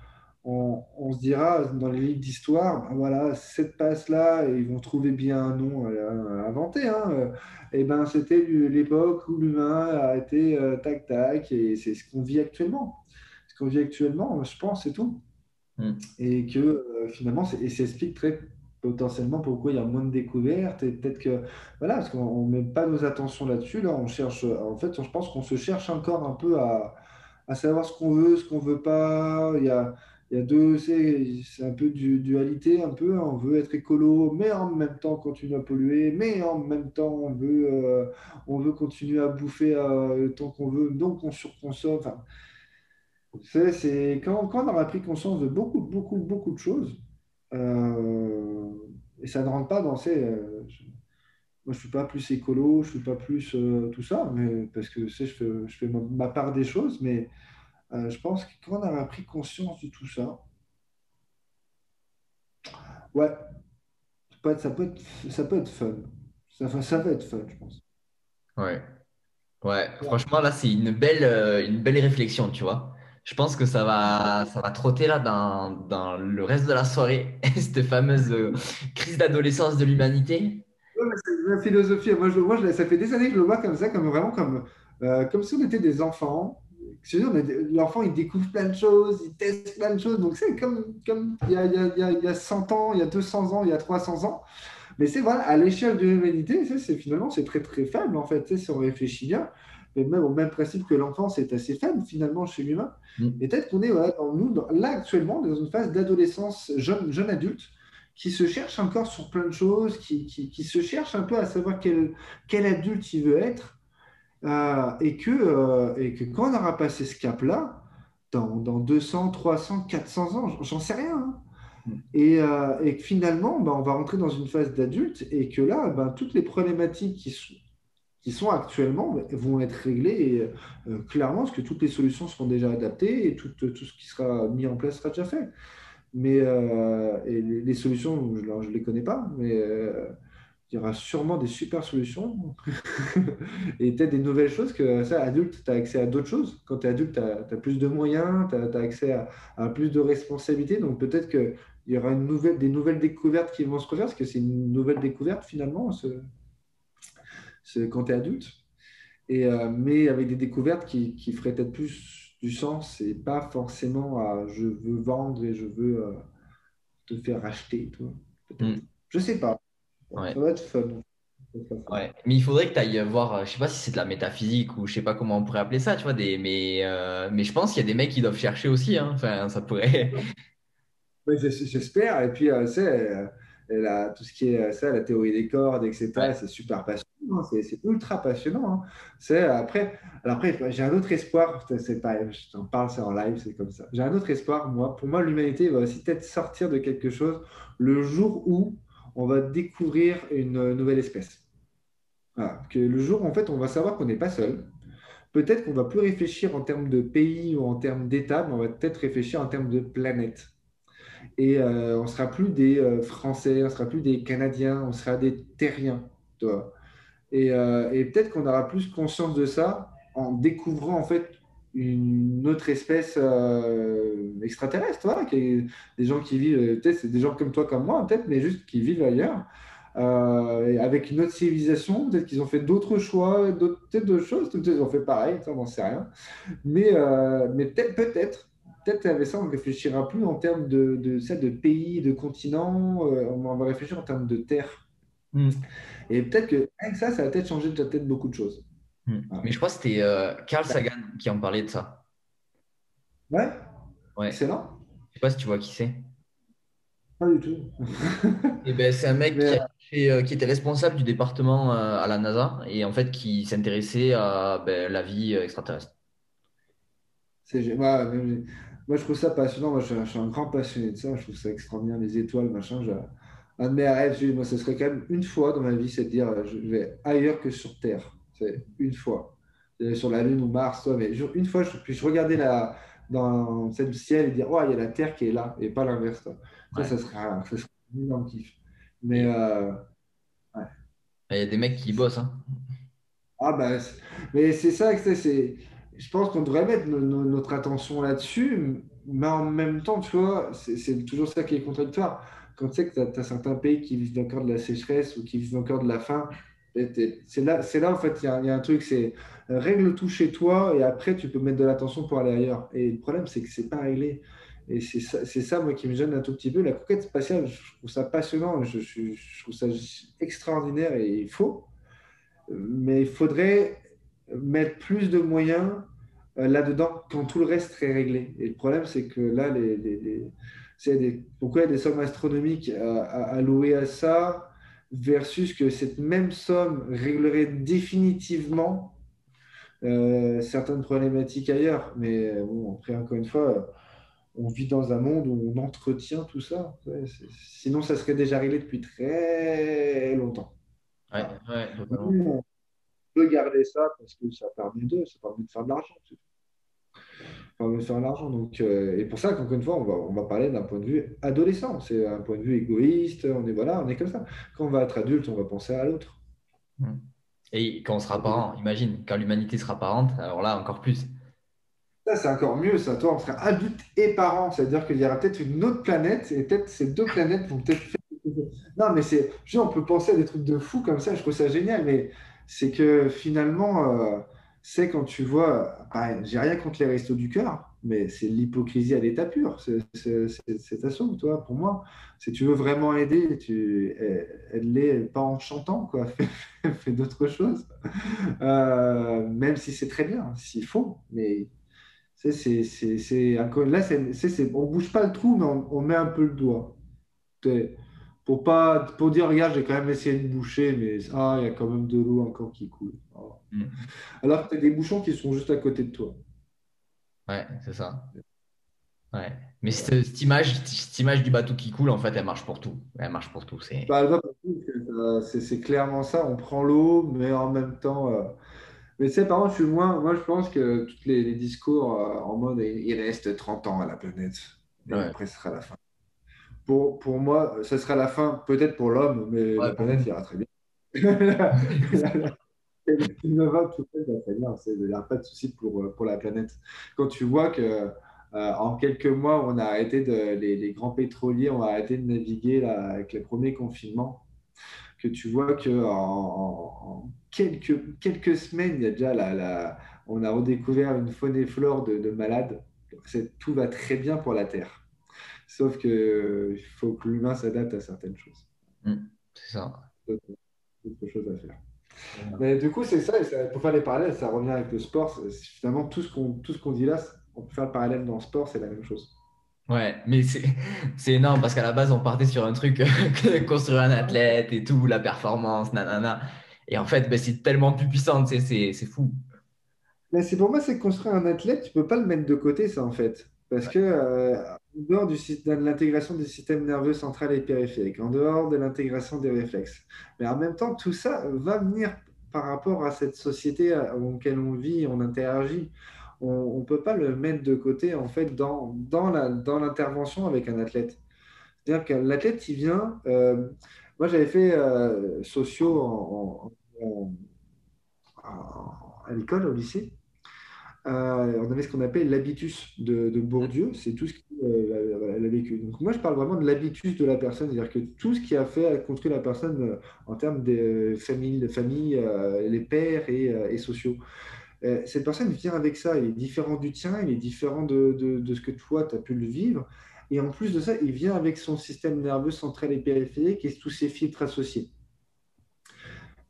on, on se dira dans les livres d'histoire, ben voilà, cette passe-là, ils vont trouver bien un nom inventé. Hein, et ben, c'était l'époque où l'humain a été euh, tac tac, et c'est ce qu'on vit actuellement. Ce qu'on vit actuellement, je pense, c'est tout. Mm. Et que euh, finalement, et ça explique très potentiellement pourquoi il y a moins de découvertes et peut-être que voilà parce qu'on met pas nos attentions là-dessus là on cherche en fait je pense qu'on se cherche encore un peu à, savoir ce qu'on veut ce qu'on veut pas. Il y a il y a deux c'est un peu du dualité un peu on veut être écolo mais en même temps continuer à polluer mais en même temps on veut euh, on veut continuer à bouffer euh, le temps qu'on veut donc on surconsomme. Enfin c'est quand, quand on aura pris conscience de beaucoup beaucoup beaucoup de choses euh, et ça ne rentre pas dans ces. Euh, moi, je ne suis pas plus écolo, je ne suis pas plus euh, tout ça, mais, parce que je fais, je fais ma, part des choses, mais je pense que quand on aura pris conscience de tout ça, ouais, ça peut être, ça peut être, ça peut être fun. Ça, ça peut être fun, je pense. Ouais. Ouais, franchement, là, c'est une belle, une belle réflexion, tu vois je pense que ça va, ça va trotter là dans, dans le reste de la soirée, cette fameuse euh, crise d'adolescence de l'humanité. c'est la philosophie. Moi, je, moi ça fait des années que je le vois comme ça, comme vraiment comme, euh, comme si on était des enfants. L'enfant, il découvre plein de choses, il teste plein de choses. Donc, c'est comme, comme il, y a, il, y a, il y a 100 ans, il y a 200 ans, il y a 300 ans. Mais c'est voilà, à l'échelle de l'humanité, finalement, c'est très très faible en fait, si on réfléchit bien mais même au même principe que l'enfance est assez faible finalement chez l'humain. Mm. Et peut-être qu'on est dans, nous, là actuellement dans une phase d'adolescence jeune, jeune adulte qui se cherche encore sur plein de choses, qui, qui, se cherche un peu à savoir quel, quel adulte il veut être. Euh, et, que, euh, et que quand on aura passé ce cap-là, dans, dans, 200, 300, 400 ans, j'en sais rien. Hein. Mm. Et, euh, et, que finalement, ben, on va rentrer dans une phase d'adulte et que là, ben, toutes les problématiques qui, sont qui sont actuellement vont être réglés et euh, clairement parce que toutes les solutions seront déjà adaptées et tout, tout, ce qui sera mis en place sera déjà fait. Mais euh, les, solutions, je ne les connais pas, mais, euh, il y aura sûrement des super solutions et peut-être des nouvelles choses que ça, adulte, tu as accès à d'autres choses. Quand tu es adulte, tu as, plus de moyens, tu as, accès à, plus de responsabilités. Donc peut-être qu'il y aura une nouvelle, des nouvelles découvertes qui vont se refaire, parce que c'est une nouvelle découverte finalement quand tu es adulte. Et, euh, mais avec des découvertes qui, qui feraient peut-être plus du sens et pas forcément à je veux vendre et je veux euh, te faire acheter. Toi, mm. Je sais pas. Ça va être fun. Ouais. Mais il faudrait que tu ailles voir, je sais pas si c'est de la métaphysique ou je sais pas comment on pourrait appeler ça, tu vois, des, mais, euh, mais je pense qu'il y a des mecs qui doivent chercher aussi, hein. enfin, ça pourrait. J'espère, et puis, euh, c'est euh, tout ce qui est ça, la théorie des cordes, etc., c'est super passionnant, c'est ultra passionnant. Hein. C'est après, alors après, j'ai un autre espoir, c'est pas, je t'en parle, c'est en live, c'est comme ça. J'ai un autre espoir, moi, pour moi, l'humanité va aussi peut-être sortir de quelque chose le jour où on va découvrir une nouvelle espèce. Que le jour, en fait, on va savoir qu'on n'est pas seul. Peut-être qu'on va plus réfléchir en termes de pays ou en termes d'État, mais on va peut-être réfléchir en termes de planète. Et euh, on sera plus des euh, Français, on sera plus des Canadiens, on sera des Terriens. Toi. Et, euh, et peut-être qu'on aura plus conscience de ça en découvrant en fait une autre espèce extraterrestre, des gens qui vivent, peut-être c'est des gens comme toi, comme moi, peut-être, mais juste qui vivent ailleurs, avec une autre civilisation, peut-être qu'ils ont fait d'autres choix, peut-être d'autres choses, peut-être qu'ils ont fait pareil, on n'en sait rien, mais, peut-être, peut-être avec ça, on ne réfléchira plus en termes de, de, ça, de pays, de continents, on va réfléchir en termes de terre. Hmm. Et peut-être que avec ça, ça va peut-être changer peut-être beaucoup de choses. Hmm. Mais je crois que c'était euh, Carl Sagan qui en parlait de ça. Ouais. ouais. Excellent. Je sais pas si tu vois qui c'est. Pas du tout. et eh ben, c'est un mec qui, euh, qui, était responsable du département euh, à la NASA et en fait qui s'intéressait à ben, la vie extraterrestre. C'est moi, moi, je trouve ça passionnant. Moi, je, suis un grand passionné de ça. Je trouve ça extraordinaire, les étoiles, machin. Un de mes rêves, moi, ce serait quand même une fois dans ma vie, c'est de dire je vais ailleurs que sur Terre. C'est une fois. Sur la Lune ou Mars, mais une fois, je, puis je regardais la, dans le ciel et dire, oh, il y a la Terre qui est là, et pas l'inverse. Ça, ça, sera, ça sera un énorme kiff. Mais, euh, ouais. Il y a des mecs qui bossent. Hein. Ah, bah, mais c'est ça que c'est. Je pense qu'on devrait mettre notre attention là-dessus, mais en même temps, tu vois, c'est toujours ça qui est contradictoire. Quand tu sais que tu as, certains pays qui vivent encore de la sécheresse ou qui vivent encore de la faim, c'est là, là, en fait, il y, a un truc, c'est règle tout chez toi et après, tu peux mettre de l'attention pour aller ailleurs. Et le problème, c'est que c'est pas réglé. Et c'est ça, ça, moi, qui me gêne un tout petit peu. La conquête spatiale, je trouve ça passionnant, je, je, trouve ça extraordinaire et il faut. Mais il faudrait mettre plus de moyens euh, là-dedans quand tout le reste serait réglé. Et le problème, c'est que là, les, les, des, pourquoi il y a des sommes astronomiques à, allouées à ça versus que cette même somme réglerait définitivement euh, certaines problématiques ailleurs. Mais euh, bon, après, encore une fois, on vit dans un monde où on entretient tout ça. sinon, ça serait déjà réglé depuis très longtemps. Ouais, ouais, peut garder ça parce que ça permet de, ça permet de faire de l'argent me faire l'argent. Donc, euh, et pour ça qu'encore une fois, on va, on va parler d'un point de vue adolescent. C'est un point de vue égoïste. On est voilà, on est comme ça. Quand on va être adulte, on va penser à l'autre. Hmm. Et quand on sera parent, imagine, quand l'humanité sera parente, alors là, encore plus. Ça, c'est encore mieux, ça. Toi, on sera adulte et parent. C'est-à-dire qu'il y aura peut-être une autre planète et peut-être ces deux planètes vont peut-être faire Non, mais c'est. on peut penser à des trucs de fou comme ça. Je trouve ça génial. Mais c'est que finalement. Euh, c'est quand tu vois, j'ai rien contre les restos du cœur, mais c'est l'hypocrisie à l'état pur. C'est ta somme, toi, pour moi. Si tu veux vraiment aider, tu aide-les pas en chantant, quoi. Fais, d'autres choses. Euh, même si c'est très bien, s'il faut. Mais là, on bouge pas le trou, mais on, met un peu le doigt. Pour, pas, pour dire, regarde, j'ai quand même essayé de boucher, mais ah, il y a quand même de l'eau encore qui coule. Mm. Alors que tu as des bouchons qui sont juste à côté de toi. Ouais, c'est ça. Ouais. Mais cette, image, cette image du bateau qui coule, en fait, elle marche pour tout. Elle marche pour tout. C'est bah, c'est clairement ça. On prend l'eau, mais en même temps. Euh, mais tu sais, par contre, je suis moins. Moi, je pense que tous les, discours euh, en mode il reste 30 ans à la planète. Et après, ce sera la fin. Pour, pour moi, ce sera la fin, peut-être pour l'homme, mais la planète ira très bien. innovantes, tout fait, bah, très bien. Il n'y a pas de souci pour, pour la planète. Quand tu vois que euh, en quelques mois, on a arrêté de, les, grands pétroliers ont arrêté de naviguer là, avec les premiers confinements. Que tu vois que en, quelques, quelques semaines, il y a déjà la, on a redécouvert une faune et flore de, de malades. Tout va très bien pour la Terre. Sauf qu'il faut que l'humain s'adapte à certaines choses. Mmh, c'est ça. Autre chose à faire. Mais du coup, c'est ça, pour faire les parallèles, ça revient avec le sport. Finalement, tout ce qu'on dit là, on peut faire le parallèle dans le sport, c'est la même chose. Ouais, mais c'est énorme parce qu'à la base, on partait sur un truc, construire un athlète et tout, la performance, nanana. Et en fait, ben, c'est tellement plus puissant, c'est fou. Mais c'est pour moi, c'est construire un athlète, tu peux pas le mettre de côté, ça, en fait. Parce que, euh, dehors de l'intégration du système nerveux central et périphérique, en dehors de l'intégration des réflexes, mais en même temps, tout ça va venir par rapport à cette société dans laquelle on vit, on interagit on ne peut pas le mettre de côté en fait dans, dans l'intervention avec un athlète. C'est-à-dire que l'athlète, il vient. Euh, moi, j'avais fait euh, sociaux à l'école, au lycée. Euh, on avait ce qu'on appelle l'habitus de, Bourdieu, c'est tout ce qu'il a vécu. Donc moi, je parle vraiment de l'habitus de la personne, c'est-à-dire que tout ce qui a fait à construire la personne en termes de famille, de famille les pères et, et sociaux. Euh, cette personne vient avec ça, il est différent du tien, il est différent de, de, ce que toi, tu as pu le vivre. Et en plus de ça, il vient avec son système nerveux central et périphérique et tous ses filtres associés.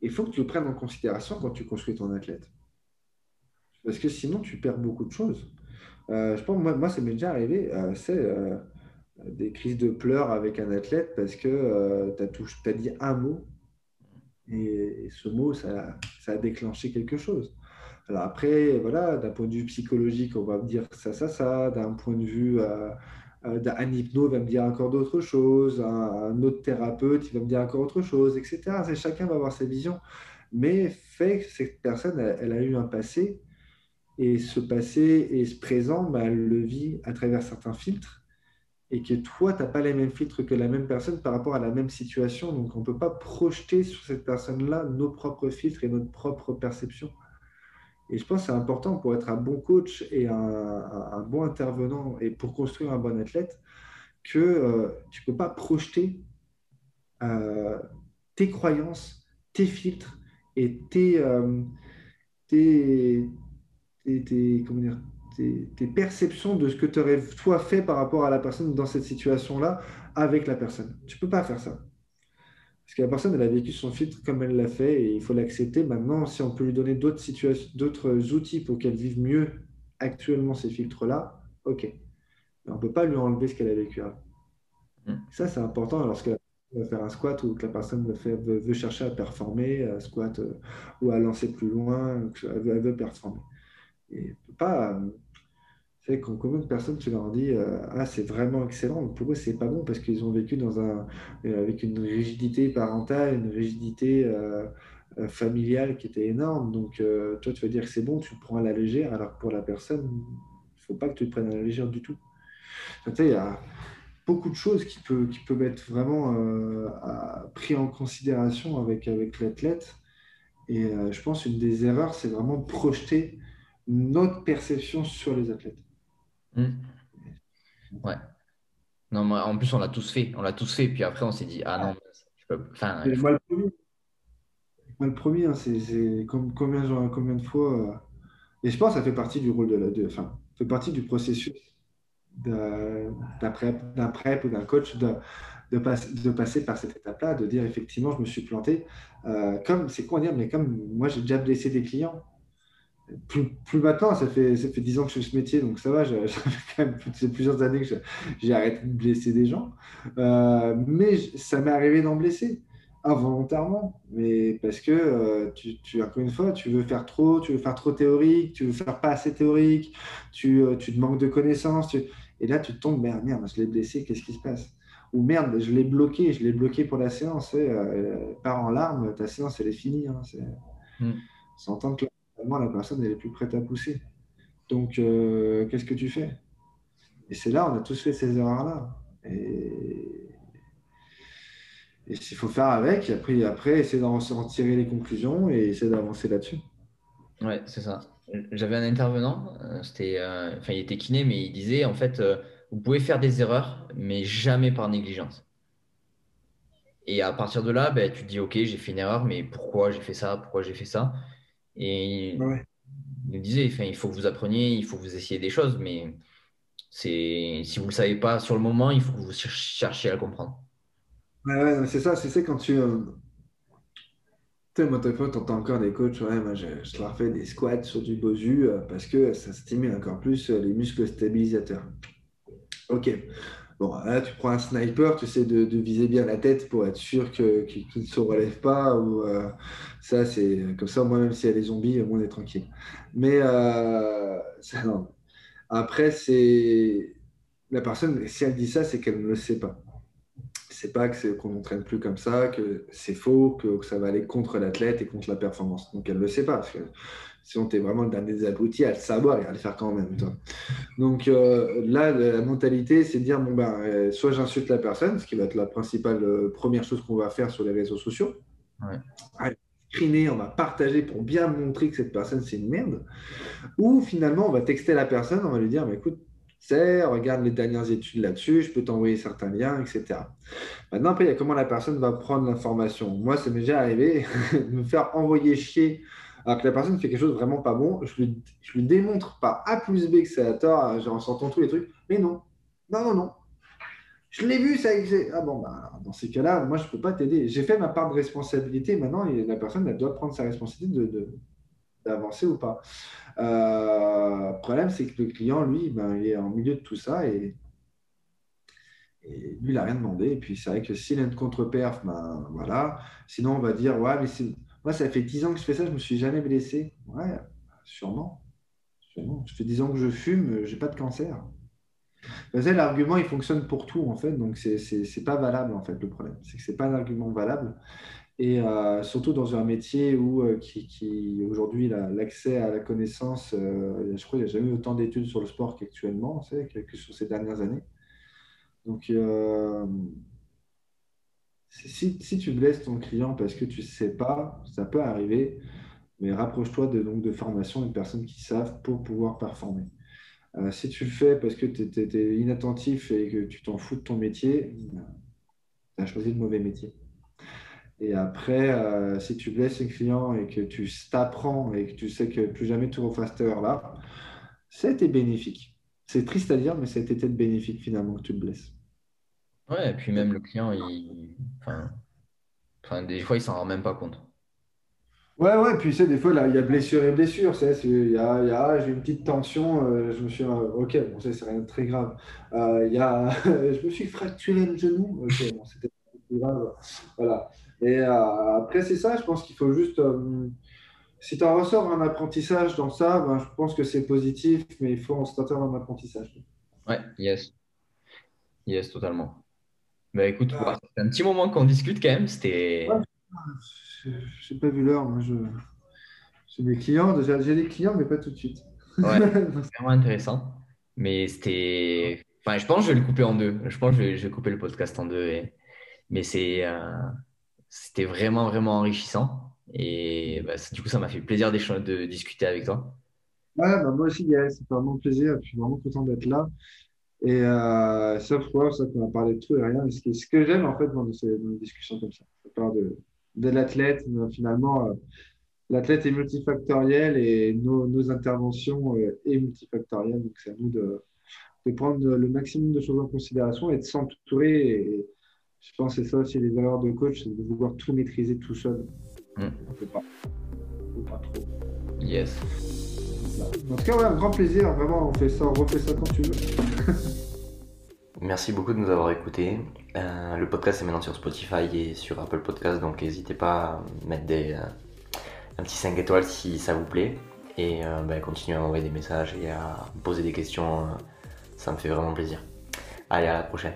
Il faut que tu le prennes en considération quand tu construis ton athlète. Parce que sinon, tu perds beaucoup de choses. Euh, je pense, moi, moi ça m'est déjà arrivé, euh, c'est des crises de pleurs avec un athlète parce que tu as, dit un mot et, ce mot, ça, a déclenché quelque chose. Alors après, voilà, d'un point de vue psychologique, on va me dire ça, ça, ça. D'un point de vue, euh, euh, d'un hypno va me dire encore d'autres choses. Un, autre thérapeute, il va me dire encore autre chose, etc. chacun va avoir sa vision. Mais fait que cette personne, elle, a eu un passé. Et ce passé et ce présent, bah, elle le vit à travers certains filtres. Et que toi, tu n'as pas les mêmes filtres que la même personne par rapport à la même situation. Donc, on ne peut pas projeter sur cette personne-là nos propres filtres et notre propre perception. Et je pense que c'est important pour être un bon coach et un, bon intervenant et pour construire un bon athlète que euh, tu ne peux pas projeter euh, tes croyances, tes filtres et tes, euh, tes, comment dire, tes, perceptions de ce que tu aurais toi fait par rapport à la personne dans cette situation-là avec la personne. Tu ne peux pas faire ça. Parce que la personne, elle a vécu son filtre comme elle l'a fait et il faut l'accepter. Maintenant, si on peut lui donner d'autres situations, d'autres outils pour qu'elle vive mieux actuellement ces filtres-là, ok. Mais on ne peut pas lui enlever ce qu'elle a vécu avant. Mm. Ça, c'est important lorsqu'elle va faire un squat ou que la personne veut, chercher à performer, à squat euh, ou à lancer plus loin, elle veut, elle veut performer. Et pas euh, combien de personnes tu leur dis euh, ah c'est vraiment excellent pour eux c'est pas bon parce qu'ils ont vécu dans un euh, avec une rigidité parentale une rigidité familiale qui était énorme. Donc toi tu vas dire que c'est bon tu le prends à la légère alors que pour la personne il faut pas que tu le prennes à la légère du tout. Il y a beaucoup de choses qui, peut, qui peuvent être vraiment pris en considération avec, avec l'athlète. Et je pense une des erreurs c'est vraiment projeter notre perception sur les athlètes Hmm. Ouais. Non, mais en plus, on l'a tous fait. On l'a tous fait. Puis après, on s'est dit, ah non, je peux. Enfin, moi, le premier, moi, le premier hein, c'est combien, combien de fois. Euh, et je pense que ça fait partie du rôle de la. De, enfin, fait partie du processus d'un prep, ou d'un coach de, de, de, passer par cette étape-là, de dire effectivement, je me suis planté. Euh, comme, c'est quoi dire, mais comme moi, j'ai déjà blessé des clients plus, plus, maintenant, ça fait, ça fait 10 ans que je fais ce métier, donc ça va, fait quand même plusieurs années que j'ai arrêté de blesser des gens. Euh, mais ça m'est arrivé d'en blesser, involontairement. Mais parce que, euh, tu, tu, encore une fois, tu veux faire trop, tu veux faire trop théorique, tu veux faire pas assez théorique, tu, euh, tu te manques de connaissances. Et là, tu te tombes, merde, merde, je l'ai blessé, qu'est-ce qui se passe? Ou merde, je l'ai bloqué, je l'ai bloqué pour la séance. Euh, part en larmes, ta séance, elle est finie. Hein, mmh. Sans que la personne elle est plus prête à pousser. Donc, euh, qu'est-ce que tu fais? Et c'est là, on a tous fait ces erreurs-là. Et, et s'il faut faire avec, après, après essayer d'en tirer les conclusions et essayer d'avancer là-dessus. Ouais, c'est ça. J'avais un intervenant, euh, c'était, euh, il était kiné, mais il disait en fait, vous pouvez faire des erreurs, mais jamais par négligence. Et à partir de là, ben, tu te dis, ok, j'ai fait une erreur, mais pourquoi j'ai fait ça? Pourquoi j'ai fait ça? Et il nous disait, enfin, il faut que vous appreniez, il faut que vous essayiez des choses, mais c'est si vous ne le savez pas sur le moment, il faut que vous cherchiez à le comprendre. Ouais, c'est ça, c'est quand tu. Euh... Tu sais, moi, tu entends encore des coachs, ouais, moi, je, je leur fais des squats sur du Bosu euh, parce que ça stimule encore plus euh, les muscles stabilisateurs. Ok. Bon, là, tu prends un sniper, tu sais de, viser bien la tête pour être sûr qu'il ne se relève pas. Ou, euh, ça, c'est comme ça, moi, même s'il y a des zombies, on est tranquille. Mais non. après, c'est la personne, si elle dit ça, c'est qu'elle ne le sait pas c'est pas que qu'on n'entraîne plus comme ça, que c'est faux, que, ça va aller contre l'athlète et contre la performance. Donc elle ne le sait pas. Sinon, tu es vraiment le dernier des abrutis à le savoir et à le faire quand même. Toi. Donc euh, là, la mentalité, c'est de dire bon, ben, euh, soit j'insulte la personne, ce qui va être la principale euh, première chose qu'on va faire sur les réseaux sociaux. Ouais. Screener, on va partager pour bien montrer que cette personne, c'est une merde. Ou finalement, on va texter la personne, on va lui dire mais écoute, regarde les dernières études là-dessus, je peux t'envoyer certains liens, etc. Maintenant, après, il y a comment la personne va prendre l'information. Moi, ça m'est déjà arrivé de me faire envoyer chier alors que la personne fait quelque chose de vraiment pas bon. Je lui, démontre par A plus B que c'est à tort, genre en sortant tous les trucs, mais non, non, non, non. Je l'ai vu, ça Ah bon, bah, dans ces cas-là, moi, je ne peux pas t'aider. J'ai fait ma part de responsabilité. Maintenant, la personne, elle doit prendre sa responsabilité de, d'avancer ou pas. Euh, le problème, c'est que le client, lui, ben, il est en milieu de tout ça et, lui, il n'a rien demandé. Et puis, c'est vrai que s'il a une contre-perf, ben, voilà. Sinon, on va dire, ouais, mais moi, ça fait 10 ans que je fais ça, je ne me suis jamais blessé. Ouais, sûrement. sûrement. Je fais 10 ans que je fume, je n'ai pas de cancer. Ben, l'argument, il fonctionne pour tout, en fait. Donc, c'est n'est pas valable, en fait, le problème. C'est que ce n'est pas un argument valable. Et euh, surtout dans un métier où euh, qui, aujourd'hui l'accès à la connaissance, euh, je crois qu'il n'y a jamais eu autant d'études sur le sport qu'actuellement, que, que, sur ces dernières années. Donc, si, tu blesses ton client parce que tu ne sais pas, ça peut arriver, mais rapproche-toi de, donc, de formation de personnes qui savent pour pouvoir performer. si tu le fais parce que tu es, inattentif et que tu t'en fous de ton métier, tu as choisi le mauvais métier. Et après, euh, si tu blesses un client et que tu t'apprends et que tu sais que plus jamais tu refasses cette erreur-là, c'était bénéfique. C'est triste à dire, mais ça a été bénéfique finalement que tu te blesses. Ouais, et puis même le client, il... enfin, des fois, il s'en rend même pas compte. Ouais, ouais, puis tu sais, des fois, là, il y a blessure et blessure. Il y a, y a j'ai une petite tension, euh, je me suis. ok, bon, c'est rien de très grave. Euh, il y a, je me suis fracturé le genou. Ok, bon, c'était grave. Voilà. Et euh, après, c'est ça, je pense qu'il faut juste. Euh, si tu en ressors un apprentissage dans ça, ben, je pense que c'est positif, mais il faut en starter un apprentissage. Ouais, yes. Yes, totalement. Bah écoute, c'est un petit moment qu'on discute quand même. C'était. Je n'ai pas vu l'heure. Moi, je... j'ai des clients, j'ai des clients, mais pas tout de suite. Ouais, c'est vraiment intéressant. Mais c'était. Enfin, je pense que je vais le couper en deux. Je pense que je vais, couper le podcast en deux. Et... Mais c'est. Euh, c'était vraiment, vraiment enrichissant. Et bah, du coup, ça m'a fait plaisir de discuter avec toi. Ouais, bah, moi aussi, c'est vraiment plaisir. Je suis vraiment content d'être là. Et euh, sauf quoi, ça qu'on a parlé de tout et rien. Ce, ce que j'aime en fait dans, ces, discussions comme ça, ça part de, de l'athlète. Finalement, euh, l'athlète est multifactoriel et nos, nos interventions euh, est multifactorielles. Donc, c'est à nous de, de, prendre le maximum de choses en considération et de s'entourer. Et, je pense que c'est ça aussi les valeurs de coach, c'est de vouloir tout maîtriser tout seul. Mm. On ne peut pas. On peut pas trop. Yes. En tout cas, ouais, un grand plaisir. Vraiment, on fait ça, on refait ça quand tu veux. Merci beaucoup de nous avoir écoutés. Euh, le podcast est maintenant sur Spotify et sur Apple Podcast, donc n'hésitez pas à mettre des, euh, un petit 5 étoiles si ça vous plaît. Et euh, ben, continuez à m'envoyer des messages et à me poser des questions. ça me fait vraiment plaisir. Allez, à la prochaine.